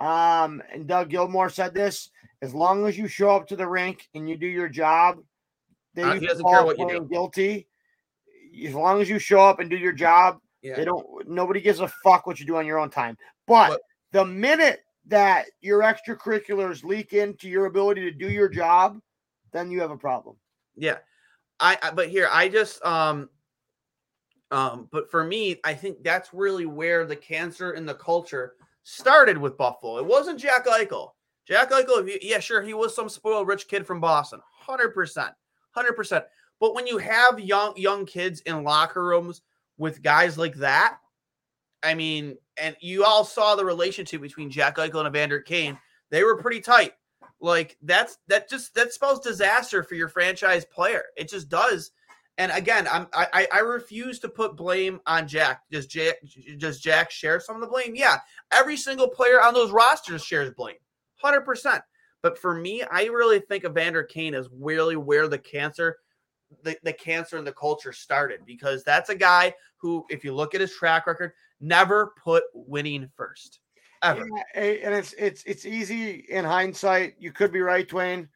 um, and Doug Gilmour said this: as long as you show up to the rink and you do your job, they uh, he doesn't care what you do. Guilty. As long as you show up and do your job, yeah. they don't. Nobody gives a fuck what you do on your own time. But, but the minute that your extracurriculars leak into your ability to do your job, then you have a problem. Yeah. I, I but here I just um um but for me I think that's really where the cancer in the culture started with Buffalo. It wasn't Jack Eichel. Jack Eichel, yeah, sure, he was some spoiled rich kid from Boston, hundred percent, hundred percent. But when you have young young kids in locker rooms with guys like that, I mean, and you all saw the relationship between Jack Eichel and Evander Kane. They were pretty tight. Like that's that just that spells disaster for your franchise player. It just does. And again, I'm I I refuse to put blame on Jack. Does Jack does Jack share some of the blame? Yeah, every single player on those rosters shares blame, hundred percent. But for me, I really think Evander Kane is really where the cancer, the, the cancer in the culture started because that's a guy who, if you look at his track record, never put winning first. Ever. Yeah, and it's it's it's easy in hindsight. You could be right, Dwayne.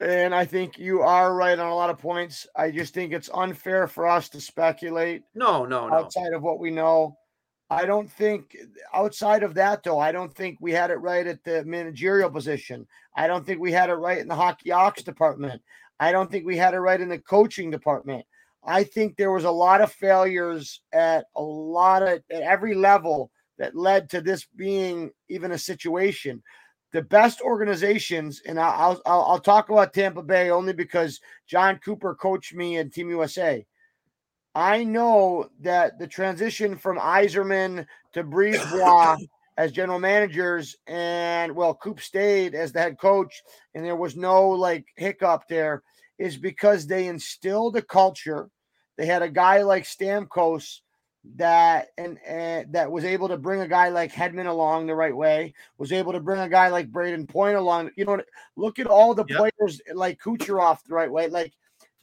And I think you are right on a lot of points. I just think it's unfair for us to speculate. No, no, no. Outside of what we know. I don't think outside of that though, I don't think we had it right at the managerial position. I don't think we had it right in the hockey ops department. I don't think we had it right in the coaching department. I think there was a lot of failures at a lot of at every level that led to this being even a situation. The best organizations, and I'll, I'll, I'll talk about Tampa Bay only because Jon Cooper coached me in Team USA. I know that the transition from Yzerman to BriseBois as general managers, and well, Coop stayed as the head coach, and there was no like hiccup there, is because they instilled a culture. They had a guy like Stamkos that and, and that was able to bring a guy like Hedman along the right way, was able to bring a guy like Brayden Point along. You know, look at all the yep. players like Kucherov the right way. Like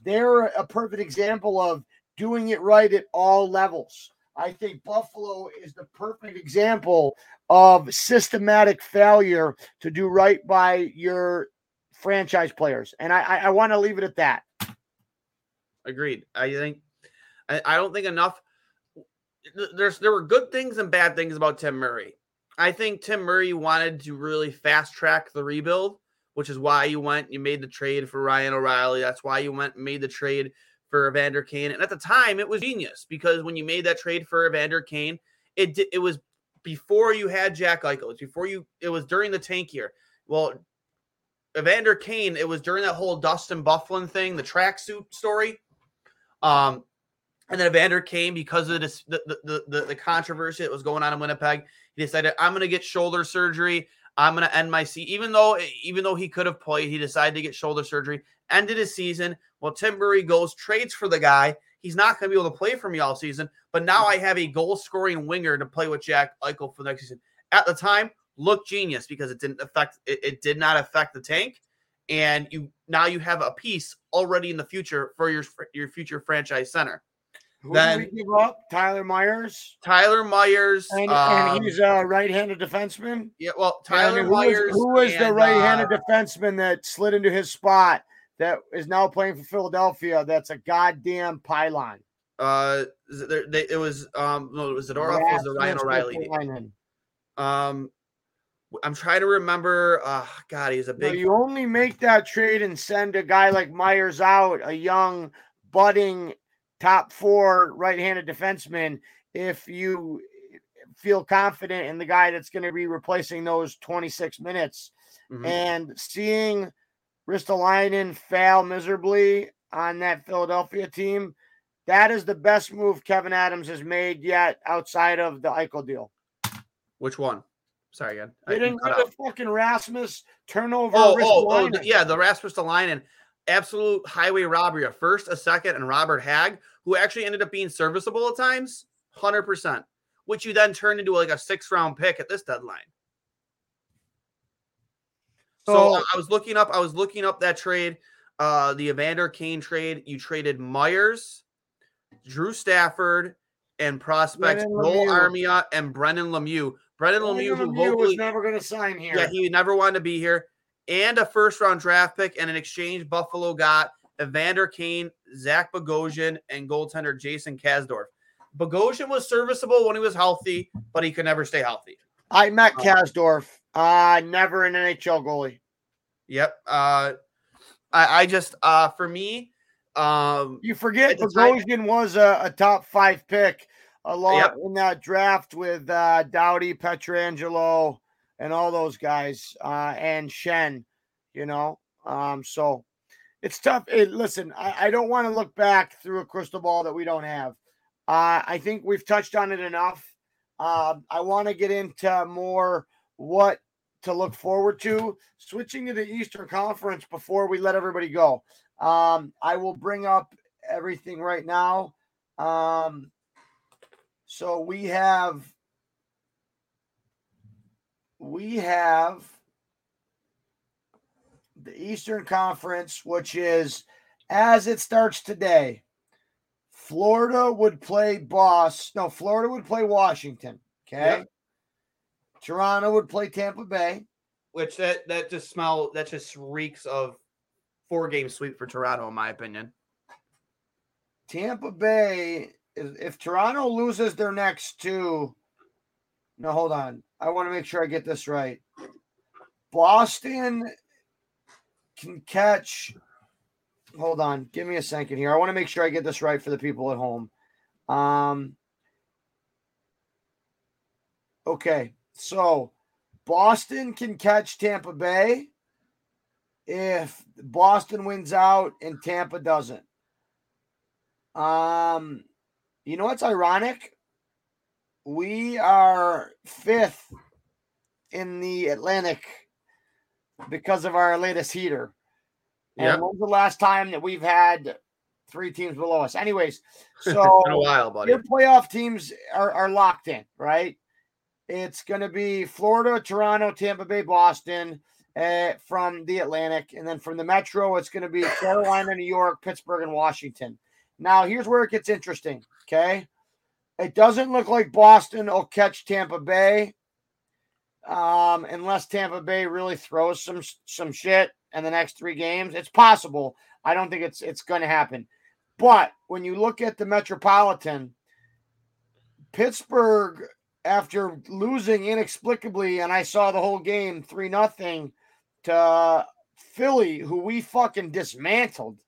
they're a perfect example of doing it right at all levels. I think Buffalo is the perfect example of systematic failure to do right by your franchise players. And I, I, I want to leave it at that. Agreed. I think I, I don't think enough there's there were good things and bad things about Tim Murray. I think Tim Murray wanted to really fast track the rebuild, which is why you went, you made the trade for Ryan O'Reilly. That's why you went made the trade for Evander Kane. And at the time, it was genius because when you made that trade for Evander Kane, it it was before you had Jack Eichel. It's before you. It was during the tank year. Well, Evander Kane. It was during that whole Dustin Byfuglien thing, the tracksuit story. Um, and then Evander came because of this, the, the, the, the controversy that was going on in Winnipeg. He decided, I'm going to get shoulder surgery. I'm going to end my season. Even though, even though he could have played, he decided to get shoulder surgery. Ended his season. Well, Tim Murray goes trades for the guy. He's not going to be able to play for me all season. But now I have a goal scoring winger to play with Jack Eichel for the next season. At the time, looked genius because it didn't affect it, it did not affect the tank and you now you have a piece already in the future for your your future franchise center who then, did we give up? Tyler Myers. Tyler Myers, and, um, and he's a right-handed defenseman. Yeah, well, Tyler and Myers. Who was, who was the right-handed uh, defenseman that slid into his spot that is now playing for Philadelphia? That's a goddamn pylon. Uh, it, it was um no, it was Zadorov. Yeah, was the Ryan O'Reilly. Um, I'm trying to remember. Uh, God, he's a big. No, you only make that trade and send a guy like Myers out, a young, budding top four right-handed defensemen if you feel confident in the guy that's going to be replacing those 26 minutes. Mhm. And seeing Ristolainen fail miserably on that Philadelphia team, that is the best move Kevyn Adams has made yet outside of the Eichel deal. Which one? Sorry again. They didn't get the fucking Rasmus turnover. Oh, oh, oh, yeah, the Rasmus Line absolute highway robbery. A first, a second, and Robert Hagg, who actually ended up being serviceable at times, hundred percent. Which you then turned into like a six round pick at this deadline. So So- I was looking up. I was looking up that trade, uh, the Evander Kane trade. You traded Myers, Drew Stafford, and prospects Brennan Noel Armia and Brendan Lemieux. Brendan Lemieux, who Lemieux was never going to sign here. yeah, he never wanted to be here. And a first round draft pick and an exchange Buffalo got Evander Kane, Zach Bogosian, and goaltender Jason Kasdorf. Bogosian was serviceable when he was healthy, but he could never stay healthy. I met Oh. Kasdorf. Uh, never an NHL goalie. Yep. Uh I, I just uh for me, um You forget Bogosian was a, a top five pick a lot Yep. in that draft with uh, Doughty, Pietrangelo, and all those guys, uh, and Schenn. You know, um, so it's tough. It, listen, I, I don't want to look back through a crystal ball that we don't have. Uh, I think we've touched on it enough. Uh, I want to get into more what to look forward to. Switching to the Eastern Conference before we let everybody go. Um, I will bring up everything right now. Um, so we have we have the Eastern Conference, which is as it starts today. Florida would play Boss. No, Florida would play Washington. Okay. Yep. Toronto would play Tampa Bay. which that that just smell that just reeks of four game sweep for Toronto, in my opinion. Tampa Bay, if if Toronto loses their next two, no, hold on. I want to make sure I get this right. Boston can catch. Hold on. Give me a second here. I want to make sure I get this right for the people at home. Um, okay. So Boston can catch Tampa Bay if Boston wins out and Tampa doesn't. Um, you know what's ironic? We are fifth in the Atlantic because of our latest heater. And Yep. when's the last time that we've had three teams below us? Anyways, <laughs> so a while, buddy. your playoff teams are, are locked in, right? It's going to be Florida, Toronto, Tampa Bay, Boston uh, from the Atlantic. And then from the Metro, it's going to be <laughs> Carolina, New York, Pittsburgh, and Washington. Now, here's where it gets interesting. Okay. It doesn't look like Boston will catch Tampa Bay um, unless Tampa Bay really throws some some shit in the next three games. It's possible. I don't think it's it's going to happen. But when you look at the Metropolitan, Pittsburgh, after losing inexplicably, and I saw the whole game three nothing to Philly, who we fucking dismantled.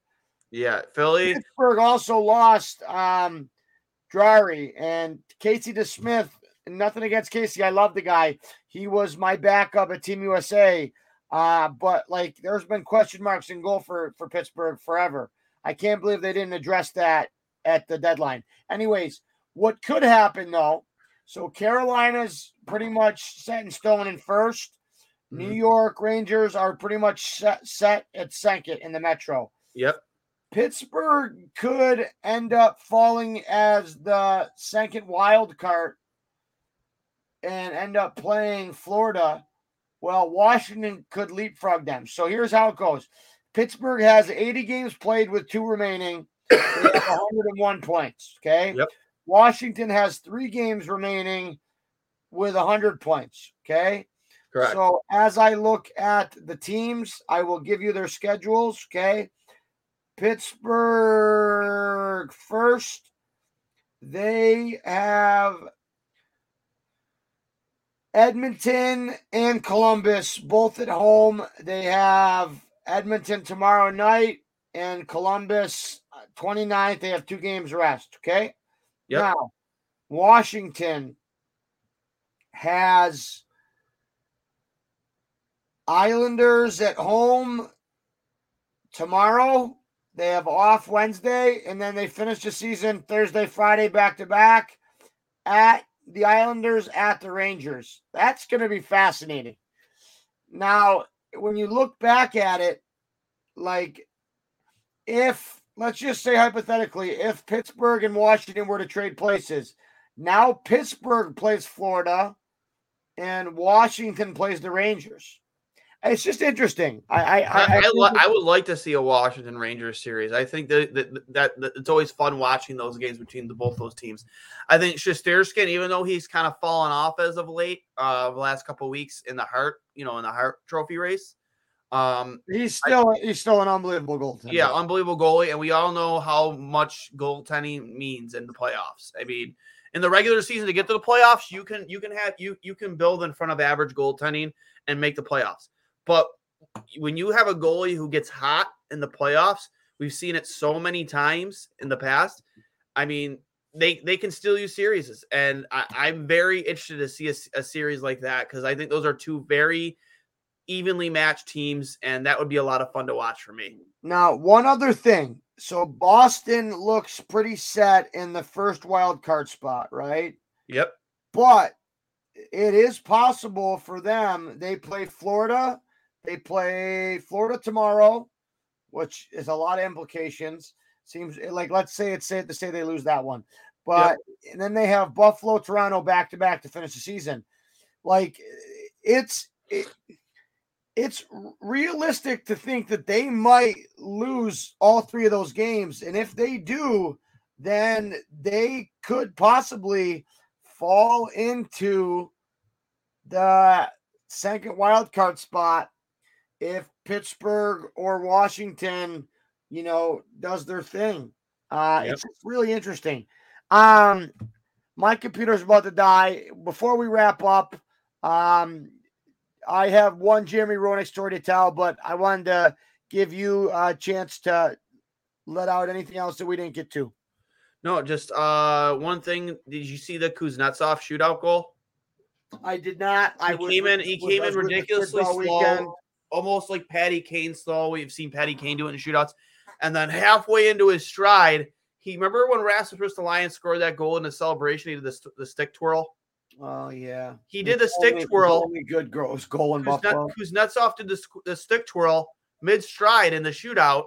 Yeah, Philly. Pittsburgh also lost um Jarry and Casey DeSmith. Nothing against Casey. I love the guy. He was my backup at Team USA. Uh, but like there's been question marks in goal for, for Pittsburgh forever. I can't believe they didn't address that at the deadline. Anyways, what could happen though? So Carolina's pretty much set in stone in 1st New Mhm. York Rangers are pretty much set, set at second in the Metro. Yep. Pittsburgh could end up falling as the second wild card and end up playing Florida. Well, Washington could leapfrog them. So here's how it goes Pittsburgh has 80 games played with two remaining. 101 points. Okay. Yep. Washington has three games remaining with 100 points. Okay. Correct. So as I look at the teams, I will give you their schedules. Okay. Pittsburgh first. They have Edmonton and Columbus both at home. They have Edmonton tomorrow night and Columbus uh, 29th. They have two games rest. Okay. Yep. Now, Washington has Islanders at home tomorrow. They have off Wednesday, and then they finish the season Thursday, Friday, back to back at the Islanders at the Rangers. That's going to be fascinating. Now, when you look back at it, like if let's just say hypothetically, if Pittsburgh and Washington were to trade places, now Pittsburgh plays Florida and Washington plays the Rangers. It's just interesting. I I, I, I, I, I would like to see a Washington Rangers series. I think that that, that that, it's always fun watching those games between the both those teams. I think Shesterkin, even though he's kind of fallen off as of late, uh, the last couple weeks in the Hart, you know, in the Hart Trophy race, um, he's still I, he's still an unbelievable goaltender. Yeah, unbelievable goalie, and we all know how much goaltending means in the playoffs. I mean, in the regular season to get to the playoffs, you can you can have you you can build in front of average goaltending and make the playoffs. But when you have a goalie who gets hot in the playoffs, we've seen it so many times in the past. I mean, they they can still use series, and I, am very interested to see a, a series like that because I think those are two very evenly matched teams, and that would be a lot of fun to watch for me. Now, one other thing. So Boston looks pretty set in the first wild card spot, right? Yep. But it is possible for them. They play Florida they play Florida tomorrow, which is a lot of implications. Seems like let's say it's safe to say they lose that one, but yep. and then they have Buffalo, Toronto back to back to finish the season. Like it's it, it's realistic to think that they might lose all three of those games, and if they do, then they could possibly fall into the second wild card spot if Pittsburgh or Washington, you know, does their thing. Uh, yep. It's really interesting. Um, my computer's about to die. Before we wrap up, um, I have one Jeremy Roenick story to tell, but I wanted to give you a chance to let out anything else that we didn't get to. No, just uh, one thing. Did you see the Kuznetsov shootout goal? I did not. He I came in. He came in ridiculously slow. Weekend almost like Patty Kane style. We've seen Patty Kane do it in shootouts. And then halfway into his stride, he remember when Rasmus Ristolainen scored that goal in the celebration, he did the, the stick twirl. Oh yeah, he did the stick only, twirl. Only good gross goal in Kuznet, Buffalo. Kuznetsov did the, the stick twirl mid stride in the shootout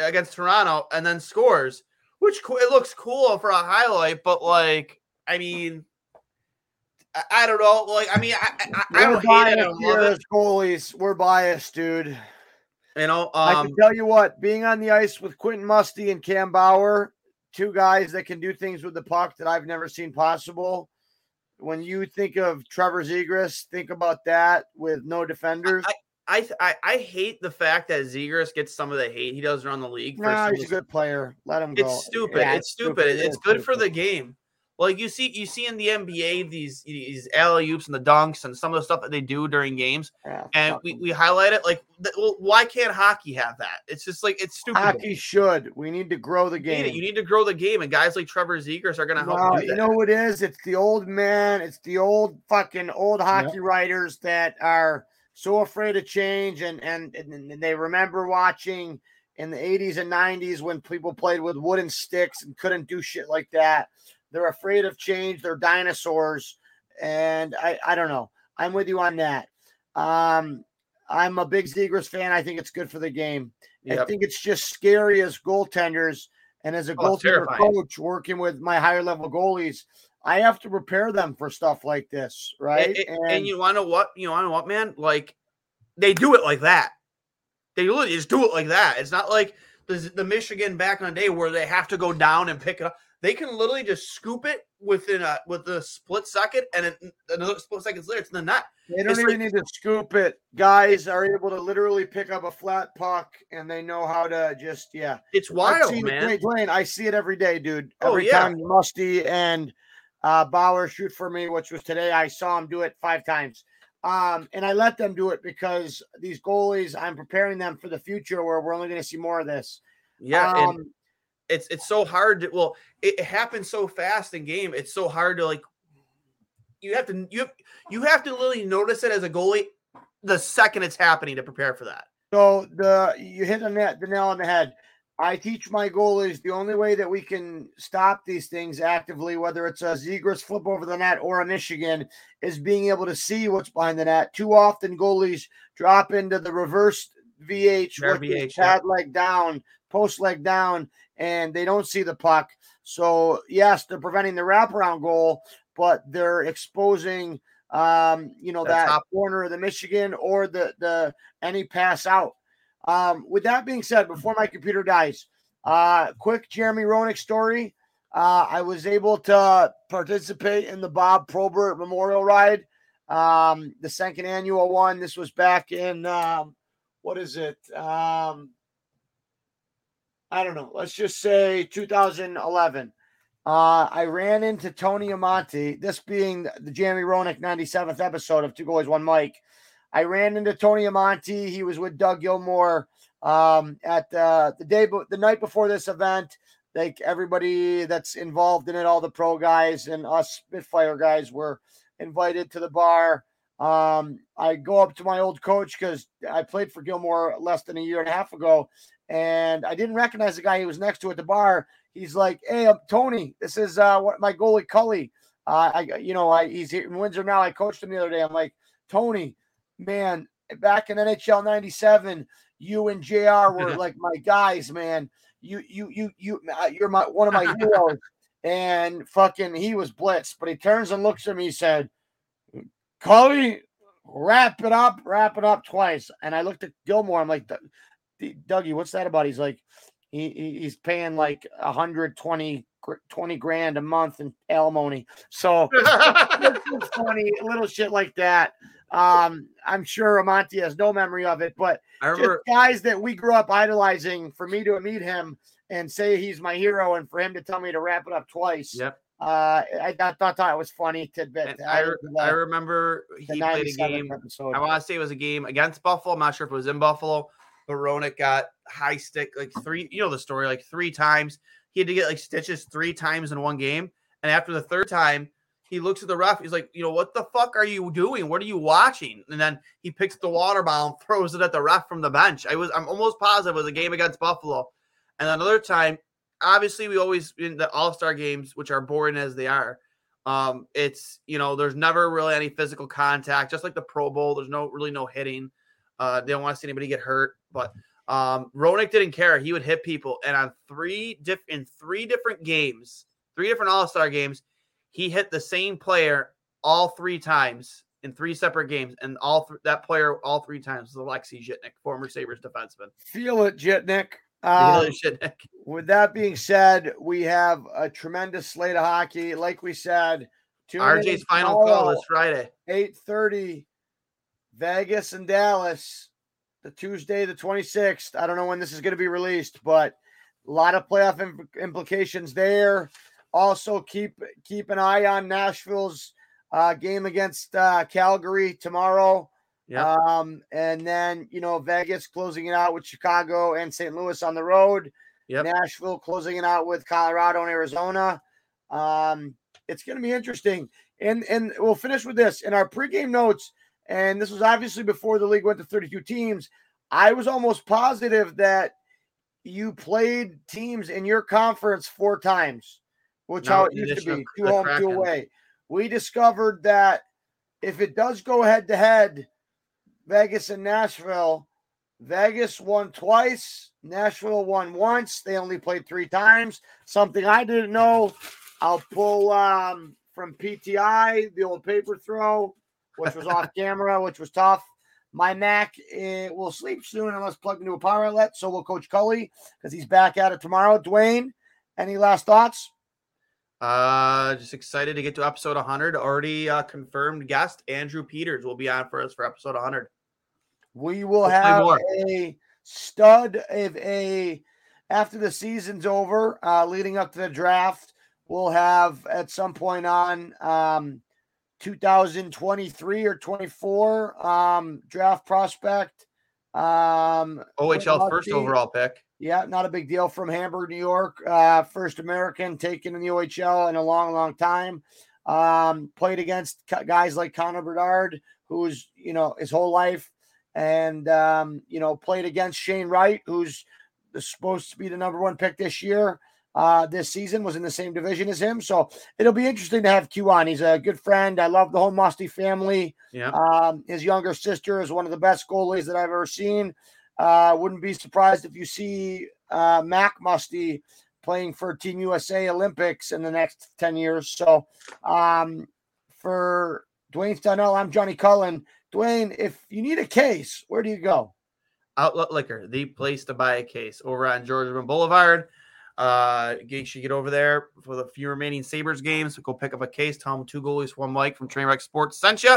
against Toronto, and then scores. Which it looks cool for a highlight, but like, I mean, I, I don't know. Like, I mean, I, I, I don't hate it. Here goalies, we're biased, dude. You know, um, I can um tell you what, being on the ice with Quentin Musty and Cam Bauer, two guys that can do things with the puck that I've never seen possible. When you think of Trevor Zegras, think about that with no defenders. I, I, I hate the fact that Zegras gets some of the hate he does around the league. No, he's a good player. Let him go. It's stupid. Yeah, it's, stupid. It's, it's good for the game. Like you see, you see in the NBA these these alley oops and the dunks and some of the stuff that they do during games, yeah, and we, we highlight it. Like, well, why can't hockey have that? It's just like it's stupid. Hockey should. We need to grow the game. You need, you need to grow the game, and guys like Trevor Zegras are going to help. Well, you know what it is? It's the old man. It's the old fucking old hockey yep. writers that are so afraid of change, and, and and they remember watching in the 80s and 90s when people played with wooden sticks and couldn't do shit like that they're afraid of change. They're dinosaurs. And I, I don't know. I'm with you on that. Um, I'm a big Zegras fan. I think it's good for the game. Yep. I think it's just scary as goaltenders and as a oh, goaltender coach working with my higher level goalies. I have to prepare them for stuff like this, right? And, and, and you want to know what? You want to know what, man? Like they do it like that. They literally just do it like that. It's not like the, the Michigan back in the day where they have to go down and pick it up. They can literally just scoop it within a with a split second, and it, another split seconds later, it's in the net. They don't it's even like, need to scoop it. Guys are able to literally pick up a flat puck, and they know how to just yeah. It's wild, man. Dwayne, I see it every day, dude. Oh, every oh, yeah. time Musty and uh, Bauer shoot for me, which was today, I saw him do it five times. Um, and I let them do it because these goalies, I'm preparing them for the future where we're only going to see more of this. Yeah. Um, it's it's so hard to well it, happens so fast in game it's so hard to like you have to you have, you have to literally notice it as a goalie the second it's happening to prepare for that. So the you hit the net the nail on the head. I teach my goalies the only way that we can stop these things actively, whether it's a Zegras flip over the net or a Michigan, is being able to see what's behind the net. Too often, goalies drop into the reverse VH, Their which is VH, yeah. pad leg down, post leg down, and they don't see the puck. So yes, they're preventing the wraparound goal, but they're exposing, um, you know, that top- corner of the Michigan or the the any pass out. Um, with that being said, before my computer dies, uh, quick Jeremy Roenick story. Uh, I was able to participate in the Bob Probert Memorial Ride, um, the second annual one. This was back in um, what is it? Um, I don't know. Let's just say 2011. Uh, I ran into Tony Amonte, this being the Jamie Roenick 97th episode of Two Goalies, One Mic. I ran into Tony Amonte. He was with Doug Gilmour um, at uh, the day, the night before this event. Like everybody that's involved in it, all the pro guys and us Spitfire guys were invited to the bar. Um, I go up to my old coach because I played for Gilmour less than a year and a half ago, and I didn't recognize the guy he was next to at the bar. He's like, "Hey, I'm Tony. This is uh, what my goalie Cully. Uh, I, you know, I he's here in Windsor now. I coached him the other day. I'm like, Tony, man, back in NHL '97, you and Jr. were <laughs> like my guys, man. You, you, you, you, uh, you're my one of my <laughs> heroes. And fucking, he was blitzed, but he turns and looks at me. He said, Cully, wrap it up, wrap it up twice. And I looked at Gilmour. I'm like, Dougie, what's that about? He's like, he, he- he's paying like 120 gr- 20 grand a month in alimony. So <laughs> funny, little shit like that. Um, I'm sure Amonte has no memory of it, but remember guys that we grew up idolizing. For me to meet him and say he's my hero, and for him to tell me to wrap it up twice, Yep. Uh, I thought, thought, thought it was funny tidbit. I, Uh, I remember he played a 97th game. episode. I want to say it was a game against Buffalo. I'm not sure if it was in Buffalo, but Roenick got high stick like three. You know the story, like three times. He had to get like stitches three times in one game, and after the third time, he looks at the ref. He's like, you know, what the fuck are you doing? What are you watching? And then he picks the water bottle, and <laughs> throws it at the ref from the bench. I was, I'm almost positive it was a game against Buffalo. And another time, obviously, we always in the All Star games, which are boring as they are. Um, it's you know, there's never really any physical contact, just like the Pro Bowl. There's no really no hitting. Uh, they don't want to see anybody get hurt. But um, Roenick didn't care. He would hit people, and on three diff in three different games, three different All Star games, he hit the same player all three times in three separate games, and all th- that player all three times was Alexei Zhitnik, former Sabres defenseman. Feel it, Jitnik. Really, Um, with that being said, we have a tremendous slate of hockey. Like we said, RJ's final call this Friday. 8:30, Vegas and Dallas, the Tuesday, the 26th. I don't know when this is going to be released, but a lot of playoff im- implications there. Also, keep keep an eye on Nashville's uh, game against uh, Calgary tomorrow. Yeah. Um, and then you know Vegas closing it out with Chicago and St. Louis on the road. Yep. Nashville closing it out with Colorado and Arizona. Um, it's going to be interesting. And and we'll finish with this in our pregame notes. And this was obviously before the league went to 32 teams. I was almost positive that you played teams in your conference four times, which Now how it used to be two home, two away. We discovered that if it does go head to head, Vegas and Nashville, Vegas won twice, Nashville won once. They only played three times. Something I didn't know. I'll pull um, from PTI the old paper throw, which was off <laughs> camera, which was tough. My Mac eh, will sleep soon unless plugged into a power outlet. So will Coach Cully because he's back at it tomorrow. Dwayne, any last thoughts? Uh, just excited to get to episode 100. Already uh, confirmed guest Andrew Peters will be on for us for episode 100. We will Hopefully have more. a stud of a after the season's over, uh, leading up to the draft. We'll have at some point on um, 2023 or 24 um, draft prospect. Um, OHL first overall pick. Yeah, not a big deal from Hamburg, New York. Uh, first American taken in the OHL in a long, long time. Um, played against guys like Connor Bedard, who's you know his whole life, and um, you know played against Shane Wright, who's supposed to be the number one pick this year. Uh, this season was in the same division as him, so it'll be interesting to have Q on. He's a good friend. I love the whole Musty family. Yeah. Um, his younger sister is one of the best goalies that I've ever seen. Uh, wouldn't be surprised if you see uh, Mac Musty playing for Team USA Olympics in the next 10 years. So um, for Dwayne Stunnell, I'm Johnny Cullen. Dwayne, if you need a case, where do you go? Outlet Liquor, the place to buy a case over on Georgia Boulevard. Uh, you should get over there for the few remaining Sabres games. Go pick up a case. Them two goalies, one Mic from Trainwreck Sports sent you.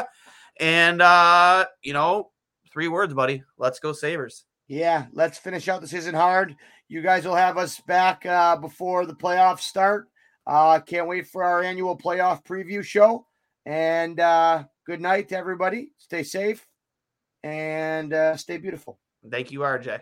And, uh, you know, three words, buddy. Let's go Sabres. Yeah, let's finish out the season hard. You guys will have us back uh, before the playoffs start. Uh, can't wait for our annual playoff preview show. And uh, good night to everybody. Stay safe and uh, stay beautiful. Thank you, RJ.